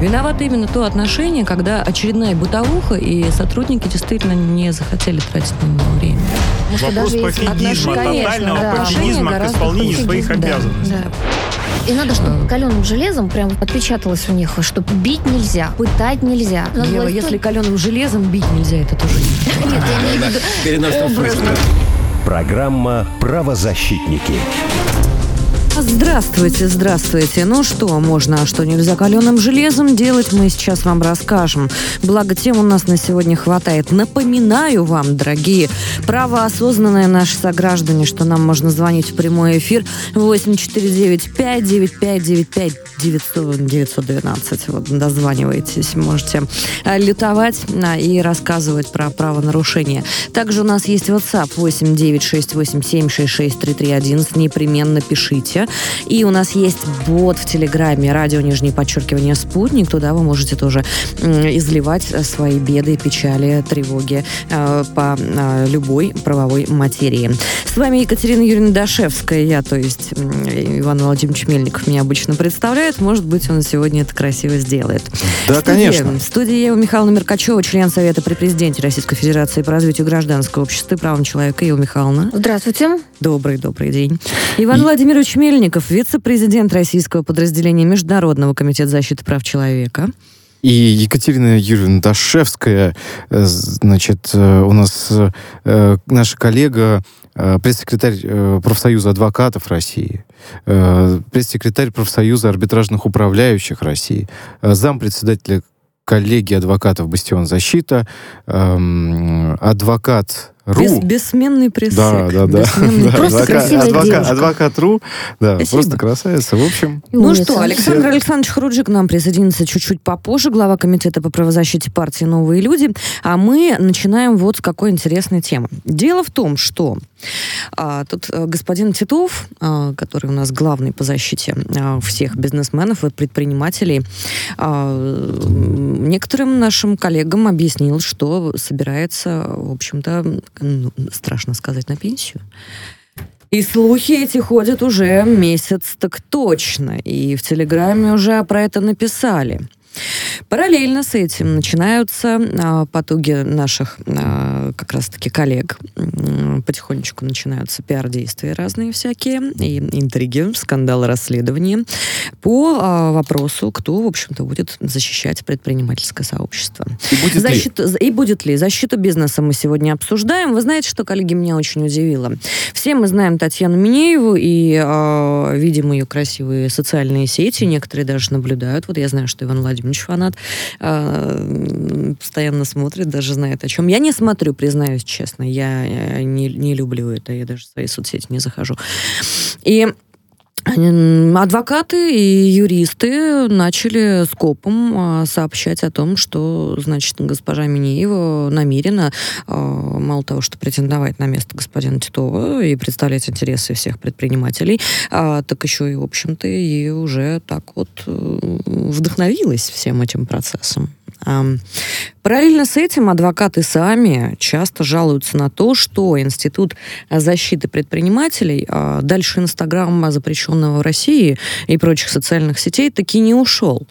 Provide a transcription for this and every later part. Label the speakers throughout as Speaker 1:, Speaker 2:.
Speaker 1: Виновато именно то отношение, когда очередная бытовуха, и сотрудники действительно не захотели тратить на него время.
Speaker 2: Вопрос пофигизма, тотального да. пофигизма к исполнению своих обязанностей. Да.
Speaker 3: И надо, чтобы каленым железом прям отпечаталось у них, что бить нельзя, пытать нельзя.
Speaker 1: Ева, если каленым железом бить нельзя, это тоже
Speaker 3: Нет, я имею в виду
Speaker 4: Программа «Правозащитники».
Speaker 1: Здравствуйте, здравствуйте. Ну что можно, а что нельзя каленым железом делать, мы сейчас вам расскажем. Благо тем у нас на сегодня хватает. Напоминаю вам, дорогие правоосознанные наши сограждане, что нам можно звонить в прямой эфир 8495 9595 912. Вот, дозванивайтесь, можете а, лютовать а, и рассказывать про правонарушения. Также у нас есть WhatsApp 89687663311. Непременно пишите. И у нас есть бот в Телеграме, радио нижнее подчеркивание «Спутник». Туда вы можете тоже изливать свои беды, печали, тревоги э, по э, любой правовой материи. С вами Екатерина Юрьевна Дашевская, я, то есть Иван Владимирович Мельников меня обычно представляет. Может быть, он сегодня это красиво сделает.
Speaker 2: Да, конечно.
Speaker 1: В студии Ева Михайловна Меркачева, член Совета при президенте Российской Федерации по развитию гражданского общества и правам человека. Ева Михайловна.
Speaker 3: Здравствуйте.
Speaker 1: Добрый, добрый день. Иван и... Владимирович Мельников Мельников, вице-президент российского подразделения Международного комитета защиты прав человека.
Speaker 2: И Екатерина Юрьевна Дашевская, э, значит, э, у нас э, наша коллега, пресс-секретарь профсоюза адвокатов России, пресс-секретарь профсоюза арбитражных управляющих России, зампредседателя коллегии адвокатов «Бастион защита», эм, адвокат Ру. Без,
Speaker 1: бессменный пресс
Speaker 2: Да, да, да.
Speaker 3: да. Просто адвокат, красивая
Speaker 2: адвокат,
Speaker 3: девушка.
Speaker 2: Адвокат Ру. Да, Спасибо. просто красавица. В общем...
Speaker 1: Ну что, Александр. Александрович Хруджи к нам присоединится чуть-чуть попозже, глава комитета по правозащите партии «Новые люди». А мы начинаем вот с какой интересной темы. Дело в том, что а, тут а, господин Титов, а, который у нас главный по защите а, всех бизнесменов и предпринимателей, а, некоторым нашим коллегам объяснил, что собирается, в общем-то, ну, страшно сказать, на пенсию. И слухи эти ходят уже месяц так точно. И в Телеграме уже про это написали. Параллельно с этим начинаются а, потуги наших а, как раз-таки коллег. Потихонечку начинаются пиар-действия разные всякие, и интриги, скандалы, расследования по а, вопросу, кто, в общем-то, будет защищать предпринимательское сообщество.
Speaker 2: И будет
Speaker 1: Защиту, ли? И будет ли? Защиту бизнеса мы сегодня обсуждаем. Вы знаете, что, коллеги, меня очень удивило. Все мы знаем Татьяну Минееву и э, видим ее красивые социальные сети. Некоторые даже наблюдают. Вот я знаю, что Иван Владимирович Владимирович фанат, э, постоянно смотрит, даже знает о чем. Я не смотрю, признаюсь честно, я э, не, не люблю это, я даже в свои соцсети не захожу. И Адвокаты и юристы начали скопом а, сообщать о том, что, значит, госпожа Минеева намерена, а, мало того, что претендовать на место господина Титова и представлять интересы всех предпринимателей, а, так еще и, в общем-то, и уже так вот э, вдохновилась всем этим процессом. Параллельно с этим адвокаты сами часто жалуются на то, что Институт защиты предпринимателей а, дальше Инстаграма, запрещенного в России и прочих социальных сетей, таки не ушел.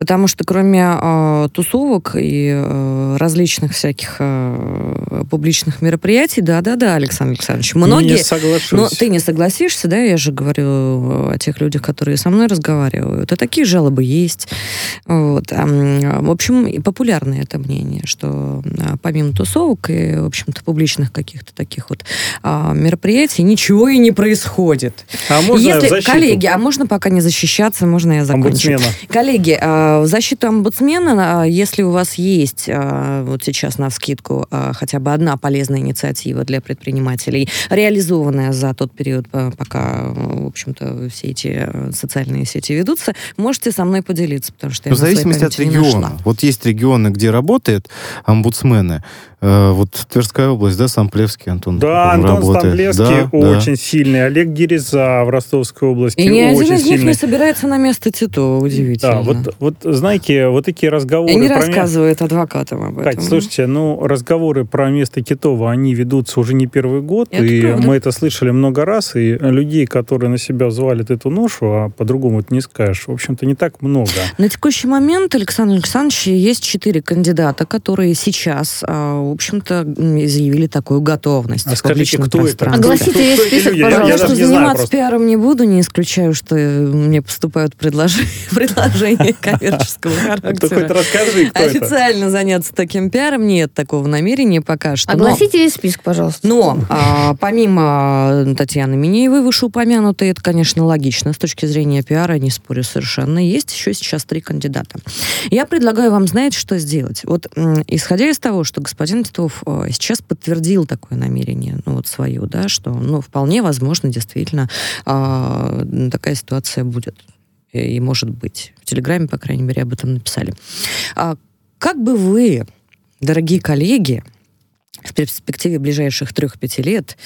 Speaker 1: Потому что кроме э, тусовок и э, различных всяких э, публичных мероприятий, да-да-да, Александр Александрович, многие...
Speaker 2: Не соглашусь.
Speaker 1: Но ты не согласишься, да, я же говорю о тех людях, которые со мной разговаривают. И такие жалобы есть. Вот. В общем, популярное это мнение, что помимо тусовок и, в общем-то, публичных каких-то таких вот мероприятий ничего и не происходит.
Speaker 2: А можно
Speaker 1: Если, Коллеги, а можно пока не защищаться, можно я закончу?
Speaker 2: Омбудсмена.
Speaker 1: Коллеги, в э, защиту омбудсмена, а, если у вас есть а, вот сейчас на вскидку а, хотя бы одна полезная инициатива для предпринимателей, реализованная за тот период, пока, в общем-то, все эти социальные сети ведутся, можете со мной поделиться, потому что я
Speaker 2: В зависимости от региона. Вот есть регионы, где работают омбудсмены,
Speaker 5: Э, вот Тверская область, да, Самплевский Антон?
Speaker 2: Да, Антон работает. Самплевский да, очень да. сильный. Олег Гереза в Ростовской области
Speaker 1: И ни
Speaker 2: один
Speaker 1: из них не собирается на место Тито, удивительно.
Speaker 2: Да, вот, вот знаете, вот такие разговоры... И
Speaker 1: не про рассказывает ме... адвокатам об этом.
Speaker 2: Кать, слушайте, ну, разговоры про место Титова, они ведутся уже не первый год, это и правда. мы это слышали много раз, и людей, которые на себя взвалят эту ношу, а по-другому это не скажешь, в общем-то, не так много.
Speaker 1: На текущий момент, Александр Александрович, есть четыре кандидата, которые сейчас а, общем-то, заявили такую готовность.
Speaker 2: А скажите, кто это?
Speaker 3: Огласите весь список, пожалуйста.
Speaker 1: Я, что заниматься пиаром не буду, не исключаю, что мне поступают предложения, предложения коммерческого характера.
Speaker 2: Расскажи, кто
Speaker 1: Официально заняться таким пиаром нет такого намерения пока что.
Speaker 3: Огласите весь список, пожалуйста.
Speaker 1: Но а, помимо Татьяны Минеевой, вышеупомянутой, это, конечно, логично с точки зрения пиара, не спорю совершенно. Есть еще сейчас три кандидата. Я предлагаю вам, знаете, что сделать? Вот исходя из того, что господин Титов э, сейчас подтвердил такое намерение, ну вот свое, да, что, ну, вполне возможно, действительно, э, такая ситуация будет и может быть. В Телеграме, по крайней мере, об этом написали. А как бы вы, дорогие коллеги, в перспективе ближайших трех-пяти лет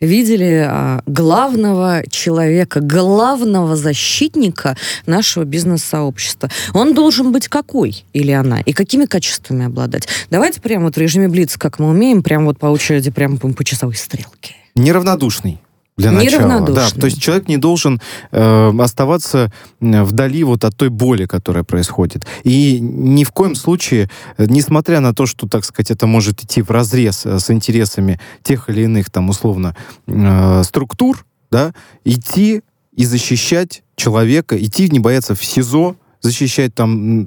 Speaker 1: видели а, главного человека, главного защитника нашего бизнес-сообщества. Он должен быть какой или она? И какими качествами обладать? Давайте прямо вот в режиме Блиц, как мы умеем, прямо вот по очереди, прямо по часовой стрелке.
Speaker 5: Неравнодушный для начала. Да, то есть человек не должен э, оставаться вдали вот от той боли, которая происходит. И ни в коем случае, э, несмотря на то, что, так сказать, это может идти в разрез э, с интересами тех или иных, там, условно, э, структур, да, идти и защищать человека, идти не бояться в СИЗО, защищать там,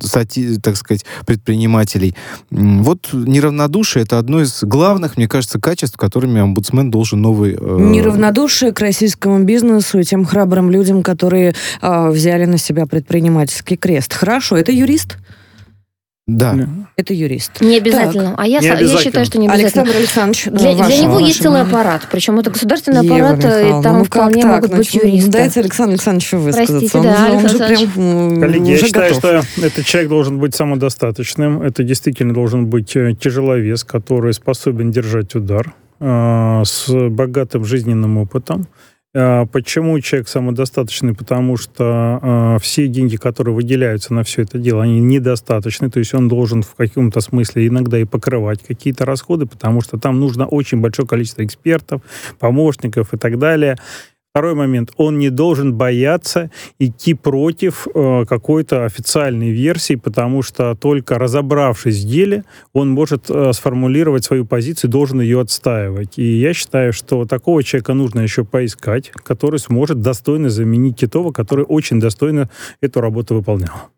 Speaker 5: так сказать, предпринимателей. Вот неравнодушие — это одно из главных, мне кажется, качеств, которыми омбудсмен должен новый...
Speaker 1: Э... Неравнодушие к российскому бизнесу и тем храбрым людям, которые э, взяли на себя предпринимательский крест. Хорошо, это юрист?
Speaker 5: Да.
Speaker 1: Это юрист.
Speaker 3: Не обязательно. Так. А я, я считаю, что не обязательно.
Speaker 1: Александр Александрович,
Speaker 3: для, для него вашего. есть целый аппарат. Причем это государственный аппарат, Ева и там ну, вполне могут так? быть юристы.
Speaker 1: Дайте Александру Александровичу высказаться.
Speaker 3: Простите, он, да, он,
Speaker 1: же прям
Speaker 2: Коллеги,
Speaker 1: я
Speaker 2: считаю, что этот человек должен быть самодостаточным. Это действительно должен быть э, тяжеловес, который способен держать удар э, с богатым жизненным опытом. А, почему человек самодостаточный? Потому что э, все деньги, которые выделяются на все это дело, они недостаточны. То есть он должен в каком-то смысле иногда и покрывать какие-то расходы, потому что там нужно очень большое количество экспертов, помощников и так далее. Второй момент. Он не должен бояться идти против э, какой-то официальной версии, потому что только разобравшись в деле, он может э, сформулировать свою позицию, должен ее отстаивать. И я считаю, что такого человека нужно еще поискать, который сможет достойно заменить Титова, который очень достойно эту работу выполнял.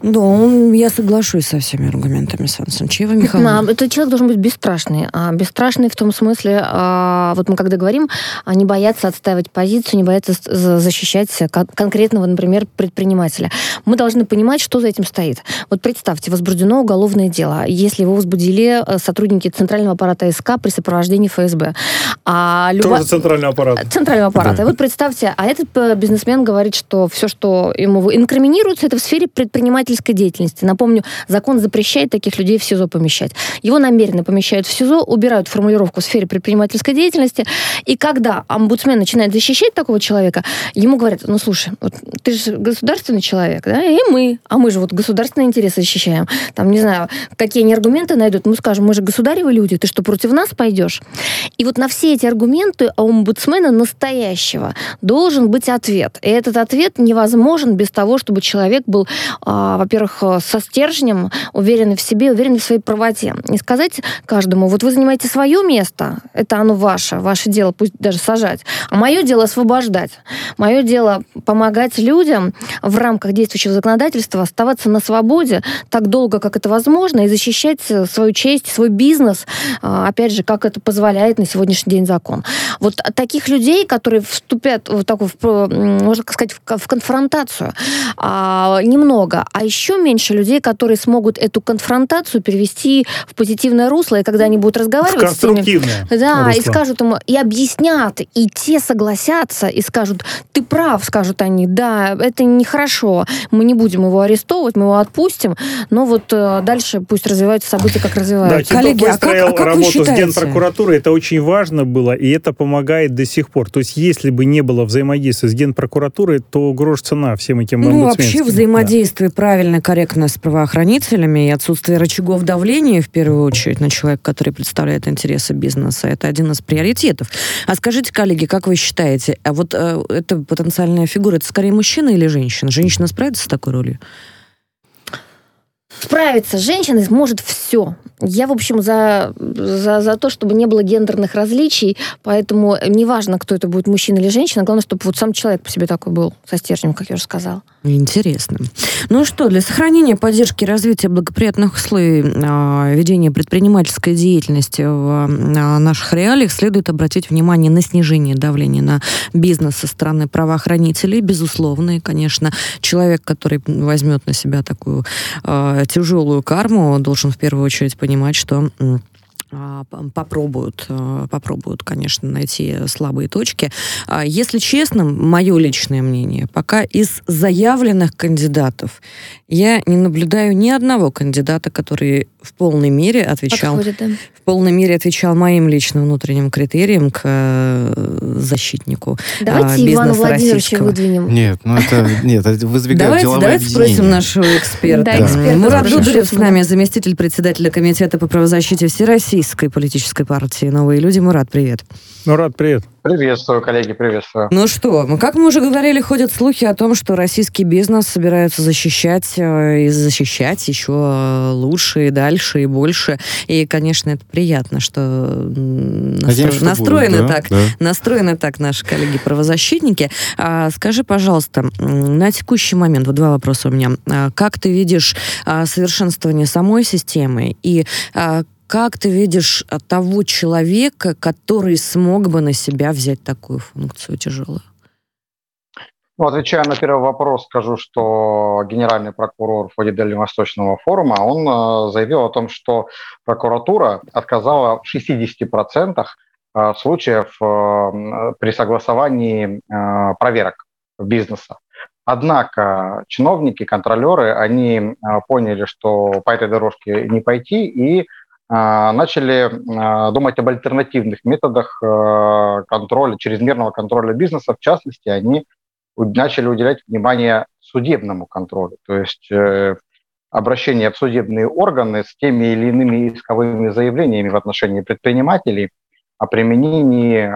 Speaker 1: Да, он, я соглашусь со всеми аргументами Сан Санчева Михайловна.
Speaker 3: Да, этот человек должен быть бесстрашный. А бесстрашный в том смысле, а, вот мы когда говорим, а, не бояться отстаивать позицию, не бояться защищать конкретного, например, предпринимателя. Мы должны понимать, что за этим стоит. Вот представьте, возбуждено уголовное дело, если его возбудили э, сотрудники Центрального аппарата СК при сопровождении ФСБ.
Speaker 2: А любо... Тоже центральный аппарат.
Speaker 3: Центрального аппарата. Да. И вот представьте, а этот э, бизнесмен говорит, что все, что ему инкриминируется, это в сфере предпринимательства предпринимательской деятельности. Напомню, закон запрещает таких людей в СИЗО помещать. Его намеренно помещают в СИЗО, убирают формулировку в сфере предпринимательской деятельности, и когда омбудсмен начинает защищать такого человека, ему говорят, ну слушай, вот ты же государственный человек, да, и мы, а мы же вот государственные интересы защищаем. Там, не знаю, какие они аргументы найдут, мы скажем, мы же государевы люди, ты что, против нас пойдешь? И вот на все эти аргументы у омбудсмена настоящего должен быть ответ. И этот ответ невозможен без того, чтобы человек был а, во-первых, э, со стержнем, уверены в себе, уверены в своей правоте. И сказать каждому, вот вы занимаете свое место, это оно ваше, ваше дело, пусть даже сажать, а мое дело освобождать. Мое дело помогать людям в рамках действующего законодательства оставаться на свободе так долго, как это возможно, и защищать э, свою честь, свой бизнес, э, опять же, как это позволяет на сегодняшний день закон. Вот таких людей, которые вступят в можно сказать, в конфронтацию, а, немного. А еще меньше людей, которые смогут эту конфронтацию перевести в позитивное русло, и когда они будут разговаривать с ними, да, русло. и скажут ему, и объяснят, и те согласятся, и скажут, ты прав, скажут они, да, это нехорошо, мы не будем его арестовывать, мы его отпустим, но вот э, дальше пусть развиваются события, как развиваются.
Speaker 2: Да, Коллеги, а как, а как работу с Генпрокуратурой, это очень важно было, и это помогает до сих пор. То есть, если бы не было взаимодействия с Генпрокуратурой, то грош цена всем этим
Speaker 1: Ну, вообще взаимодействие да. правильно, корректно с правоохранителями и отсутствие рычагов давления, в первую очередь, на человека, который представляет интересы бизнеса, это один из приоритетов. А скажите, коллеги, как вы считаете, а вот э, эта потенциальная фигура, это скорее мужчина или женщина? Женщина справится с такой ролью?
Speaker 3: Справиться с женщиной может все. Я, в общем, за, за, за то, чтобы не было гендерных различий, поэтому неважно, кто это будет, мужчина или женщина, главное, чтобы вот сам человек по себе такой был, со стержнем, как я уже сказала.
Speaker 1: Интересно. Ну что, для сохранения поддержки и развития благоприятных условий э, ведения предпринимательской деятельности в э, наших реалиях следует обратить внимание на снижение давления на бизнес со стороны правоохранителей, безусловно, и, конечно, человек, который возьмет на себя такую э, тяжелую карму, должен в первую очередь понимать, что попробуют, а, попробуют, конечно, найти слабые точки. А, если честно, мое личное мнение, пока из заявленных кандидатов я не наблюдаю ни одного кандидата, который в полной мере отвечал, Подходит, да. в полной мере отвечал моим личным внутренним критериям к э, защитнику
Speaker 3: Давайте
Speaker 1: э,
Speaker 3: Ивана Владимировича выдвинем.
Speaker 5: Нет, ну это нет, это
Speaker 1: выдвигает Давайте, давайте спросим нашего эксперта. Да, эксперт, Мурат Дударев с нами, заместитель председателя комитета по правозащите Всероссийской политической партии «Новые люди». Мурат, привет.
Speaker 2: Мурат, привет.
Speaker 6: Приветствую, коллеги, приветствую.
Speaker 1: Ну что, ну как мы уже говорили, ходят слухи о том, что российский бизнес собираются защищать э, и защищать еще лучше и дальше и больше. И, конечно, это приятно, что, настро... что настроены будет, да? так, да. настроены так наши коллеги-правозащитники. А, скажи, пожалуйста, на текущий момент, вот два вопроса у меня. А, как ты видишь а, совершенствование самой системы и а, как ты видишь того человека, который смог бы на себя взять такую функцию тяжелую?
Speaker 6: Ну, отвечая на первый вопрос, скажу, что генеральный прокурор в ходе Дальневосточного форума, он э, заявил о том, что прокуратура отказала в 60% э, случаев при согласовании проверок бизнеса. Однако чиновники, контролеры, они поняли, что по этой дорожке не пойти, и а, начали а, думать об альтернативных методах а, контроля, чрезмерного контроля бизнеса. В частности, они начали уделять внимание судебному контролю, то есть э, обращение в судебные органы с теми или иными исковыми заявлениями в отношении предпринимателей о применении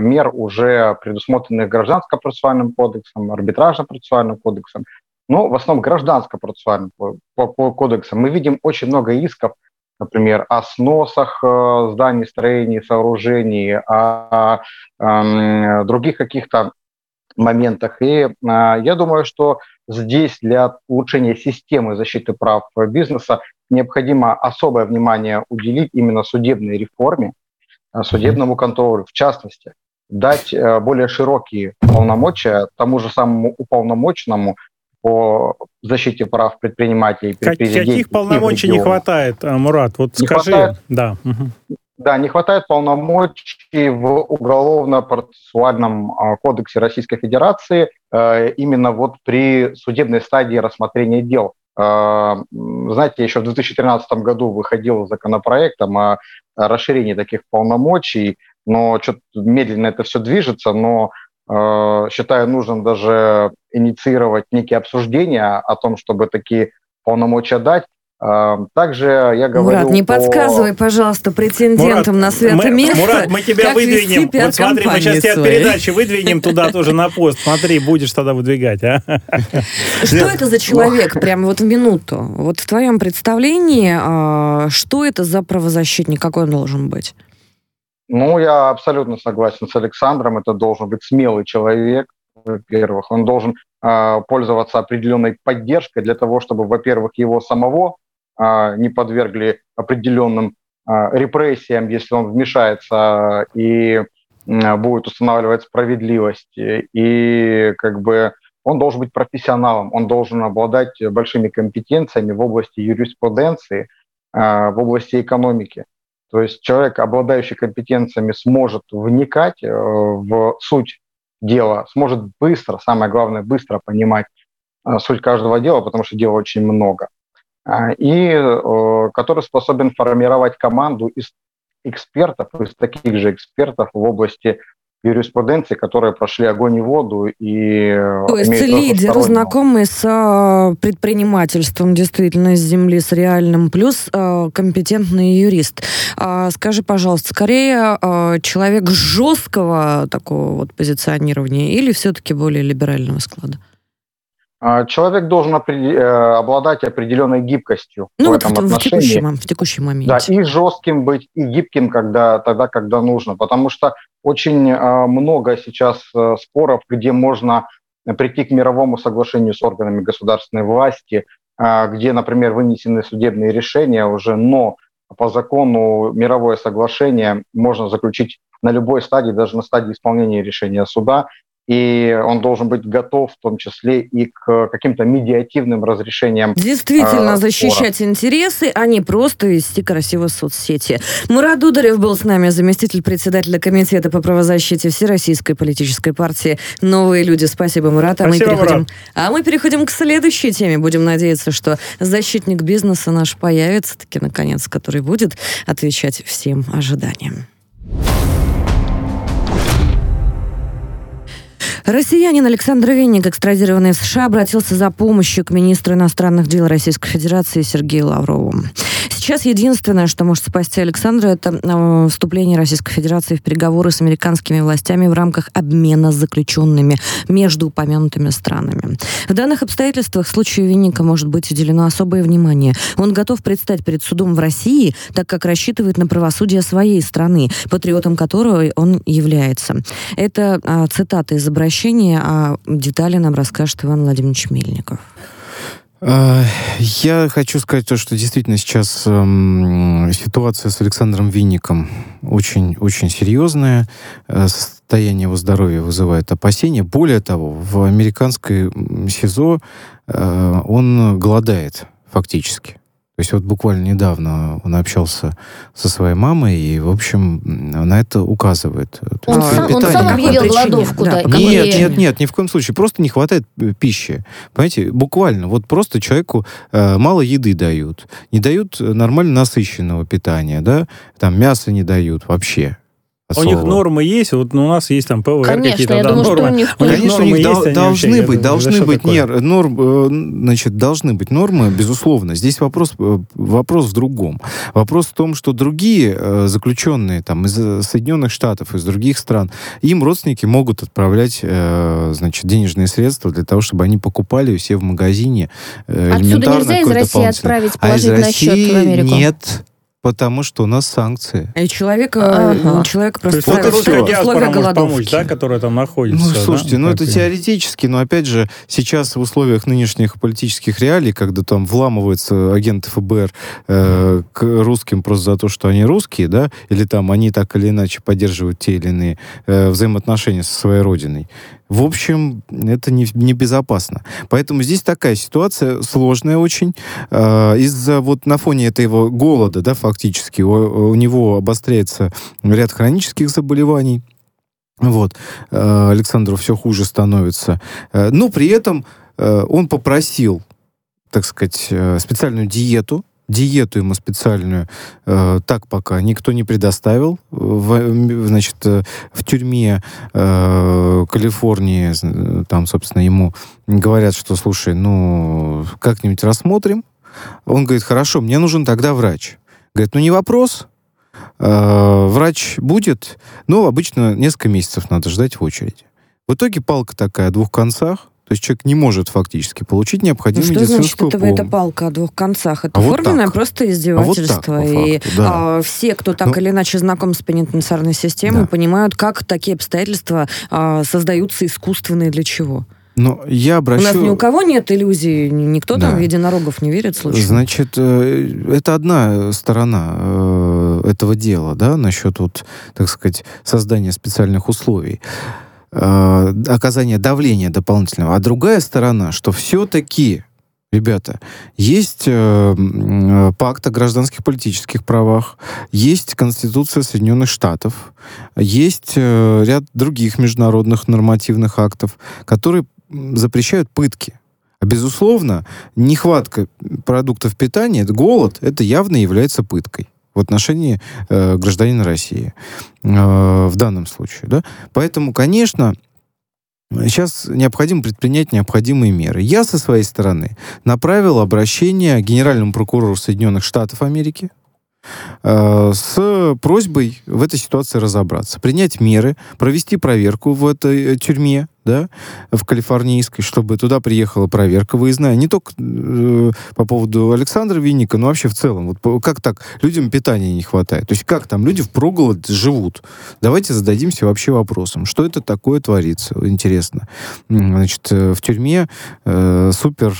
Speaker 6: мер, уже предусмотренных Гражданско-процессуальным кодексом, Арбитражно-процессуальным кодексом, но в основном Гражданско-процессуальным кодексом. Мы видим очень много исков – например, о сносах э, зданий, строений, сооружений, о, о других каких-то моментах. И э, я думаю, что здесь для улучшения системы защиты прав бизнеса необходимо особое внимание уделить именно судебной реформе, э, судебному контролю, в частности, дать более широкие полномочия тому же самому уполномоченному по защите прав предпринимателей.
Speaker 2: Как, каких полномочий не хватает, э, Мурат? Вот не скажи. Хватает,
Speaker 6: да. да, не хватает полномочий в Уголовно-процессуальном э, кодексе Российской Федерации э, именно вот при судебной стадии рассмотрения дел. Знаете, еще в 2013 году выходил законопроект о расширении таких полномочий, но что-то медленно это все движется, но Э, считаю нужным даже инициировать некие обсуждения о том, чтобы такие полномочия дать. Э, также я говорю
Speaker 1: Мурат, не по... подсказывай, пожалуйста, претендентам Мурат, на святое
Speaker 2: место. Мурат, мы тебя выдвинем. Вот смотри, мы сейчас тебя от передачи выдвинем туда тоже на пост. Смотри, будешь тогда выдвигать, а?
Speaker 1: Что это за человек, прямо вот в минуту? Вот в твоем представлении, а, что это за правозащитник, какой он должен быть?
Speaker 6: Ну, я абсолютно согласен с Александром. Это должен быть смелый человек, во-первых. Он должен э, пользоваться определенной поддержкой для того, чтобы, во-первых, его самого э, не подвергли определенным э, репрессиям, если он вмешается и э, будет устанавливать справедливость. И как бы он должен быть профессионалом, он должен обладать большими компетенциями в области юриспруденции, в области экономики. То есть человек, обладающий компетенциями, сможет вникать в суть дела, сможет быстро, самое главное, быстро понимать суть каждого дела, потому что дела очень много. И который способен формировать команду из экспертов, из таких же экспертов в области юриспруденции, которые прошли огонь и воду и
Speaker 1: То есть лидер, знакомый с э, предпринимательством, действительно, с земли, с реальным, плюс э, компетентный юрист. А, скажи, пожалуйста, скорее э, человек жесткого такого вот позиционирования или все-таки более либерального склада?
Speaker 6: А, человек должен э, обладать определенной гибкостью
Speaker 1: ну, в вот этом в, отношении. В текущем, в текущем моменте.
Speaker 6: Да, и жестким быть, и гибким когда, тогда, когда нужно. Потому что очень э, много сейчас э, споров, где можно прийти к мировому соглашению с органами государственной власти, где, например, вынесены судебные решения уже, но по закону мировое соглашение можно заключить на любой стадии, даже на стадии исполнения решения суда, и он должен быть готов в том числе и к каким-то медиативным разрешениям.
Speaker 1: Действительно, э, защищать спора. интересы, а не просто вести красиво соцсети. Мурат Дударев был с нами, заместитель председателя комитета по правозащите Всероссийской политической партии «Новые люди». Спасибо, Мурат. А, Спасибо, мы переходим, Мурат. а мы переходим к следующей теме. Будем надеяться, что защитник бизнеса наш появится таки наконец, который будет отвечать всем ожиданиям. Россиянин Александр Винник, экстрадированный в США, обратился за помощью к министру иностранных дел Российской Федерации Сергею Лаврову. Сейчас единственное, что может спасти Александра, это э, вступление Российской Федерации в переговоры с американскими властями в рамках обмена заключенными между упомянутыми странами. В данных обстоятельствах случаю Винника может быть уделено особое внимание. Он готов предстать перед судом в России, так как рассчитывает на правосудие своей страны, патриотом которой он является. Это а, цитата из обращения а детали нам расскажет Иван Владимирович Мельников.
Speaker 5: Я хочу сказать то, что действительно сейчас эм, ситуация с Александром Винником очень-очень серьезная. Э, состояние его здоровья вызывает опасения. Более того, в американской СИЗО э, он голодает фактически. То есть вот буквально недавно он общался со своей мамой, и, в общем, на это указывает.
Speaker 3: Он, есть, сам, он сам объявил голодовку. Да.
Speaker 5: Да, нет, нет, нет, ни в коем случае. Просто не хватает э, пищи. Понимаете, буквально. Вот просто человеку э, мало еды дают. Не дают нормально насыщенного питания, да? Там мясо не дают вообще.
Speaker 2: У них нормы есть, вот у нас есть там ПВР какие-то
Speaker 3: я
Speaker 2: да,
Speaker 3: думаю,
Speaker 5: нормы. Что у них, у Конечно, у них есть, должны быть, должны быть, нет, норм, э, значит, должны быть нормы, безусловно. Здесь вопрос, э, вопрос в другом. Вопрос в том, что другие э, заключенные там из Соединенных Штатов, из других стран, им родственники могут отправлять, значит, денежные средства для того, чтобы они покупали все в магазине
Speaker 3: Отсюда нельзя из России отправить положить а из России на счет в Америку?
Speaker 5: Нет, Потому что у нас санкции.
Speaker 1: И человек, ага. человек просто
Speaker 2: вот русская диаспора может помочь, да, которая там находится.
Speaker 5: Ну, слушайте, да? ну это теоретически, но опять же, сейчас в условиях нынешних политических реалий, когда там вламываются агенты ФБР э, к русским просто за то, что они русские, да, или там они так или иначе поддерживают те или иные э, взаимоотношения со своей родиной, в общем, это не, не безопасно. Поэтому здесь такая ситуация сложная очень. Э, из-за вот на фоне этого голода, да, фактически, у, у него обостряется ряд хронических заболеваний. Вот. Э, Александру все хуже становится. Э, но при этом э, он попросил, так сказать, специальную диету диету ему специальную так пока никто не предоставил. В, значит, в тюрьме Калифорнии, там, собственно, ему говорят, что, слушай, ну, как-нибудь рассмотрим. Он говорит, хорошо, мне нужен тогда врач. Говорит, ну, не вопрос, э, врач будет, но обычно несколько месяцев надо ждать в очереди. В итоге палка такая о двух концах, то есть человек не может фактически получить необходимую ну, что медицинскую
Speaker 1: значит, это, это палка о двух концах? Это а форменное вот просто издевательство. А вот так, и факту, да. а, все, кто так ну, или иначе знаком с пенитенциарной системой, да. понимают, как такие обстоятельства а, создаются искусственные для чего.
Speaker 5: Но я обращу...
Speaker 1: У нас ни у кого нет иллюзий, никто да. там в единорогов не верит случайно.
Speaker 5: Значит, э, это одна сторона э, этого дела, да, насчет вот, так сказать, создания специальных условий. э, оказания давления дополнительного, а другая сторона, что все-таки Ребята, есть э, э, пакт о гражданских политических правах, есть Конституция Соединенных Штатов, есть э, ряд других международных нормативных актов, которые запрещают пытки. А безусловно, нехватка продуктов питания, голод, это явно является пыткой в отношении э, гражданина России э, в данном случае. Да? Поэтому, конечно, Сейчас необходимо предпринять необходимые меры. Я со своей стороны направил обращение генеральному прокурору Соединенных Штатов Америки э, с просьбой в этой ситуации разобраться, принять меры, провести проверку в этой тюрьме, да, в калифорнийской, чтобы туда приехала проверка выездная, не только э, по поводу Александра Винника, но вообще в целом. Вот как так? Людям питания не хватает. То есть как там люди в проголод живут? Давайте зададимся вообще вопросом, что это такое творится? Интересно. Значит, э, в тюрьме э, супер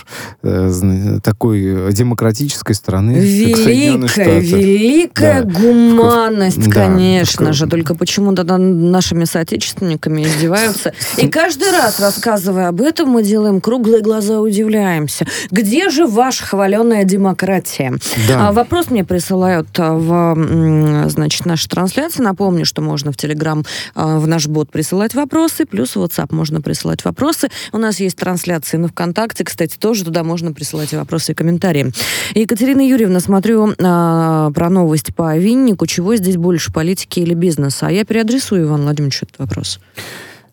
Speaker 5: э, такой демократической страны.
Speaker 1: Великая, великая да. гуманность, да, конечно да. же. Только почему-то нашими соотечественниками издеваются. И каждый каждый раз, рассказывая об этом, мы делаем круглые глаза, удивляемся. Где же ваша хваленая демократия? Да. А, вопрос мне присылают а, в значит, нашей трансляции. Напомню, что можно в Телеграм а, в наш бот присылать вопросы, плюс в WhatsApp можно присылать вопросы. У нас есть трансляции на ВКонтакте, кстати, тоже туда можно присылать вопросы и комментарии. Екатерина Юрьевна, смотрю а, про новость по Виннику. Чего здесь больше, политики или бизнеса? А я переадресую Иван Владимирович этот вопрос.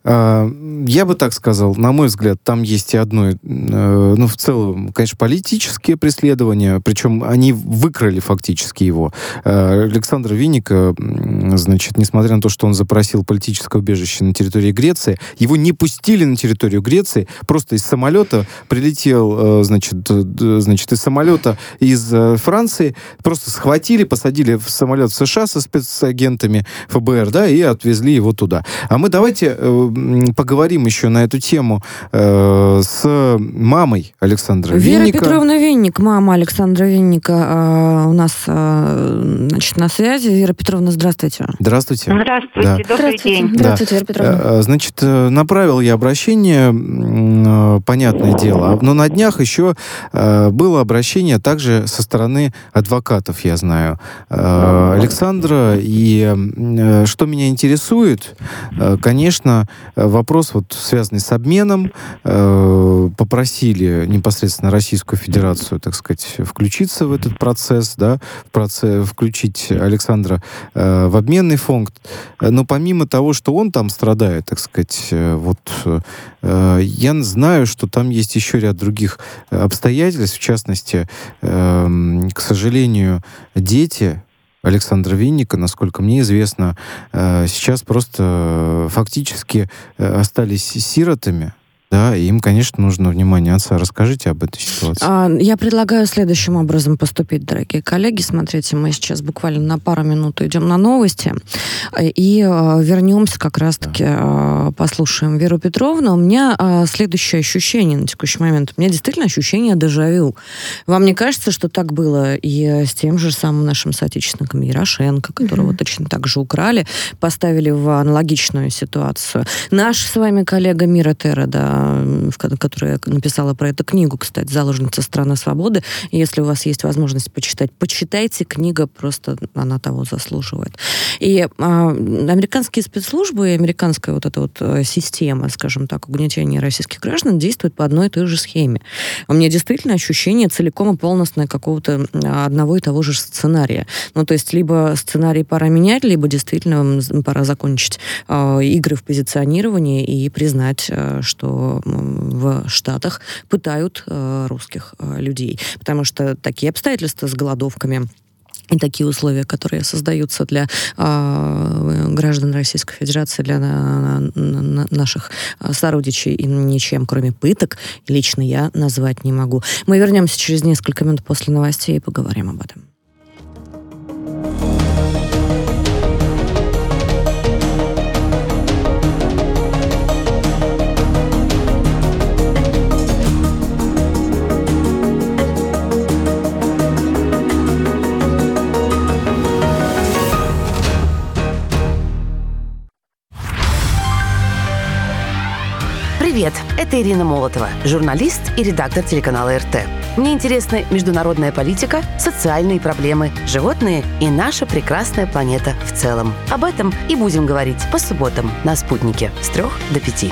Speaker 5: А, я бы так сказал, на мой взгляд, там есть и одно, э, ну, в целом, конечно, политические преследования, причем они выкрали фактически его. Э, Александр Винника, значит, несмотря на то, что он запросил политическое убежище на территории Греции, его не пустили на территорию Греции, просто из самолета прилетел, э, значит, значит из самолета из Франции, просто схватили, посадили в самолет в США со спецагентами ФБР, да, и отвезли его туда. А мы давайте поговорим еще на эту тему э, с мамой Александра
Speaker 1: Вера Винника. Петровна Винник, мама Александра Винника э, у нас э, значит, на связи. Вера Петровна, здравствуйте.
Speaker 5: Здравствуйте.
Speaker 7: Здравствуйте, да. добрый здравствуйте. день.
Speaker 1: Здравствуйте, Вера Петровна.
Speaker 5: Э, значит, э, направил я обращение, э, понятное дело, но на днях еще э, было обращение также со стороны адвокатов, я знаю, э, Александра. И э, что меня интересует, э, конечно, Э, вопрос, вот, связанный с обменом, э, попросили непосредственно Российскую Федерацию, так сказать, включиться в этот процесс, да, в процесс, включить Александра э, в обменный фонд. Но помимо того, что он там страдает, так сказать, э, вот э, я знаю, что там есть еще ряд других обстоятельств, в частности, э, к сожалению, дети Александра Винника, насколько мне известно, э, сейчас просто э, фактически э, остались сиротами, да, им, конечно, нужно внимание отца. Расскажите об этой ситуации.
Speaker 1: А, я предлагаю следующим образом поступить, дорогие коллеги. Смотрите, мы сейчас буквально на пару минут идем на новости и а, вернемся как раз-таки, да. а, послушаем Веру Петровну. У меня а, следующее ощущение на текущий момент. У меня действительно ощущение дежавю. Вам не кажется, что так было и с тем же самым нашим соотечественником Ярошенко, которого mm-hmm. точно так же украли, поставили в аналогичную ситуацию. Наш с вами коллега Мира Терра, да, которая написала про эту книгу, кстати, «Заложница страны свободы». Если у вас есть возможность почитать, почитайте, книга просто, она того заслуживает. И а, американские спецслужбы и американская вот эта вот э, система, скажем так, угнетения российских граждан действует по одной и той же схеме. У меня действительно ощущение целиком и полностью какого-то одного и того же сценария. Ну, то есть либо сценарий пора менять, либо действительно пора закончить э, игры в позиционирование и признать, э, что в Штатах пытают э, русских э, людей. Потому что такие обстоятельства с голодовками и такие условия, которые создаются для э, граждан Российской Федерации, для на, на, наших сородичей, и ничем, кроме пыток, лично я назвать не могу. Мы вернемся через несколько минут после новостей и поговорим об этом.
Speaker 7: Это Ирина Молотова, журналист и редактор телеканала РТ. Мне интересна международная политика, социальные проблемы, животные и наша прекрасная планета в целом. Об этом и будем говорить по субботам на «Спутнике» с трех до пяти.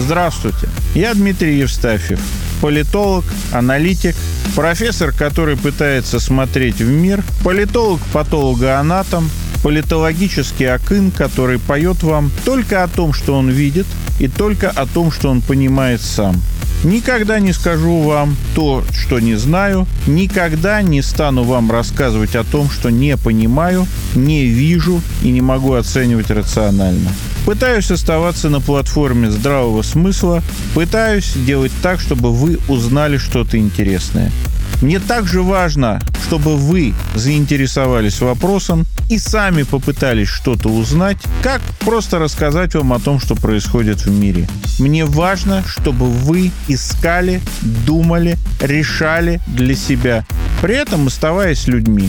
Speaker 8: Здравствуйте, я Дмитрий Евстафьев, политолог, аналитик, профессор, который пытается смотреть в мир, политолог-патологоанатом, политологический акын, который поет вам только о том, что он видит, и только о том, что он понимает сам. Никогда не скажу вам то, что не знаю, никогда не стану вам рассказывать о том, что не понимаю, не вижу и не могу оценивать рационально. Пытаюсь оставаться на платформе здравого смысла, пытаюсь делать так, чтобы вы узнали что-то интересное. Мне также важно, чтобы вы заинтересовались вопросом и сами попытались что-то узнать, как просто рассказать вам о том, что происходит в мире. Мне важно, чтобы вы искали, думали, решали для себя, при этом оставаясь людьми.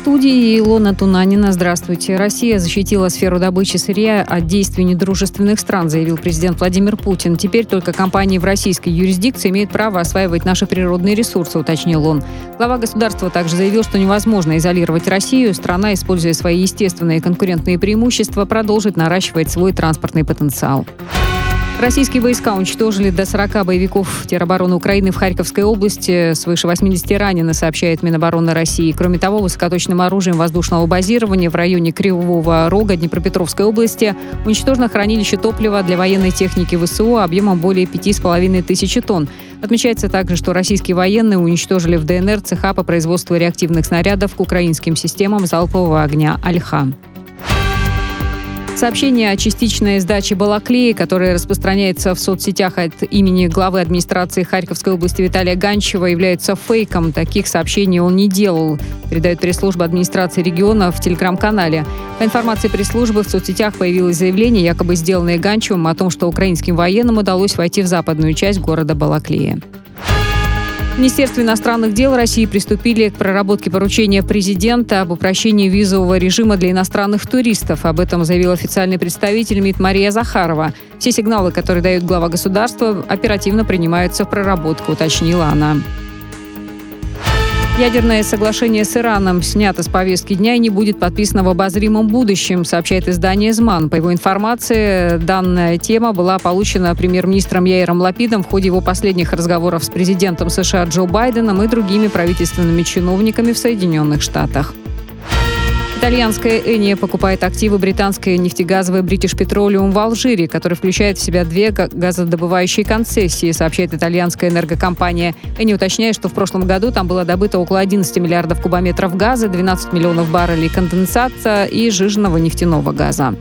Speaker 9: студии Илона Тунанина. Здравствуйте. Россия защитила сферу добычи сырья от действий недружественных стран, заявил президент Владимир Путин. Теперь только компании в российской юрисдикции имеют право осваивать наши природные ресурсы, уточнил он. Глава государства также заявил, что невозможно изолировать Россию. Страна, используя свои естественные конкурентные преимущества, продолжит наращивать свой транспортный потенциал. Российские войска уничтожили до 40 боевиков теробороны Украины в Харьковской области. Свыше 80 ранены, сообщает Минобороны России. Кроме того, высокоточным оружием воздушного базирования в районе Кривого Рога Днепропетровской области уничтожено хранилище топлива для военной техники ВСУ объемом более 5,5 тысячи тонн. Отмечается также, что российские военные уничтожили в ДНР цеха по производству реактивных снарядов к украинским системам залпового огня «Альха». Сообщение о частичной сдаче Балаклеи, которое распространяется в соцсетях от имени главы администрации Харьковской области Виталия Ганчева, является фейком. Таких сообщений он не делал, передает пресс-служба администрации региона в телеграм-канале. По информации пресс-службы, в соцсетях появилось заявление, якобы сделанное Ганчевым, о том, что украинским военным удалось войти в западную часть города Балаклея. Министерство иностранных дел России приступили к проработке поручения президента об упрощении визового режима для иностранных туристов. Об этом заявил официальный представитель МИД Мария Захарова. Все сигналы, которые дают глава государства, оперативно принимаются в проработку, уточнила она. Ядерное соглашение с Ираном снято с повестки дня и не будет подписано в обозримом будущем, сообщает издание «Зман». По его информации, данная тема была получена премьер-министром Яиром Лапидом в ходе его последних разговоров с президентом США Джо Байденом и другими правительственными чиновниками в Соединенных Штатах. Итальянская Эния покупает активы британской нефтегазовой British Petroleum в Алжире, который включает в себя две газодобывающие концессии, сообщает итальянская энергокомпания. Эни уточняет, что в прошлом году там было добыто около 11 миллиардов кубометров газа, 12 миллионов баррелей конденсата и жиженного нефтяного газа.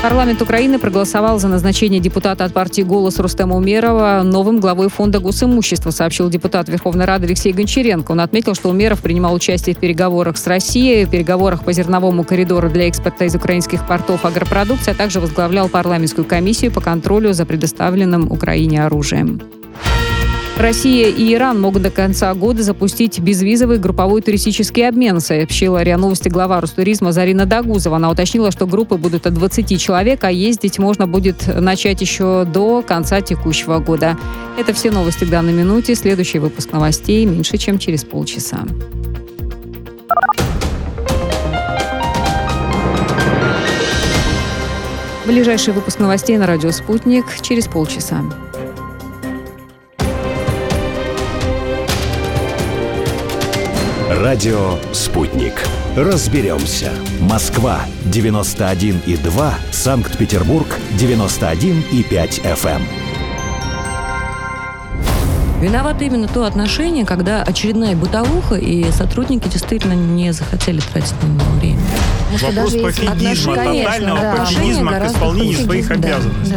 Speaker 9: Парламент Украины проголосовал за назначение депутата от партии «Голос» Рустема Умерова новым главой фонда госимущества, сообщил депутат Верховной Рады Алексей Гончаренко. Он отметил, что Умеров принимал участие в переговорах с Россией, в переговорах по зерновому коридору для экспорта из украинских портов агропродукции, а также возглавлял парламентскую комиссию по контролю за предоставленным Украине оружием. Россия и Иран могут до конца года запустить безвизовый групповой туристический обмен, сообщила РИА Новости глава Ростуризма Зарина Дагузова. Она уточнила, что группы будут от 20 человек, а ездить можно будет начать еще до конца текущего года. Это все новости к данной минуте. Следующий выпуск новостей меньше, чем через полчаса. Ближайший выпуск новостей на радио «Спутник» через полчаса.
Speaker 4: Радио «Спутник». Разберемся. Москва, 91,2. Санкт-Петербург, 91,5 FM.
Speaker 9: Виновато именно то отношение, когда очередная бытовуха, и сотрудники действительно не захотели тратить на него время.
Speaker 2: Вопрос пофигизма, тотального да. пофигизма к исполнению своих обязанностей.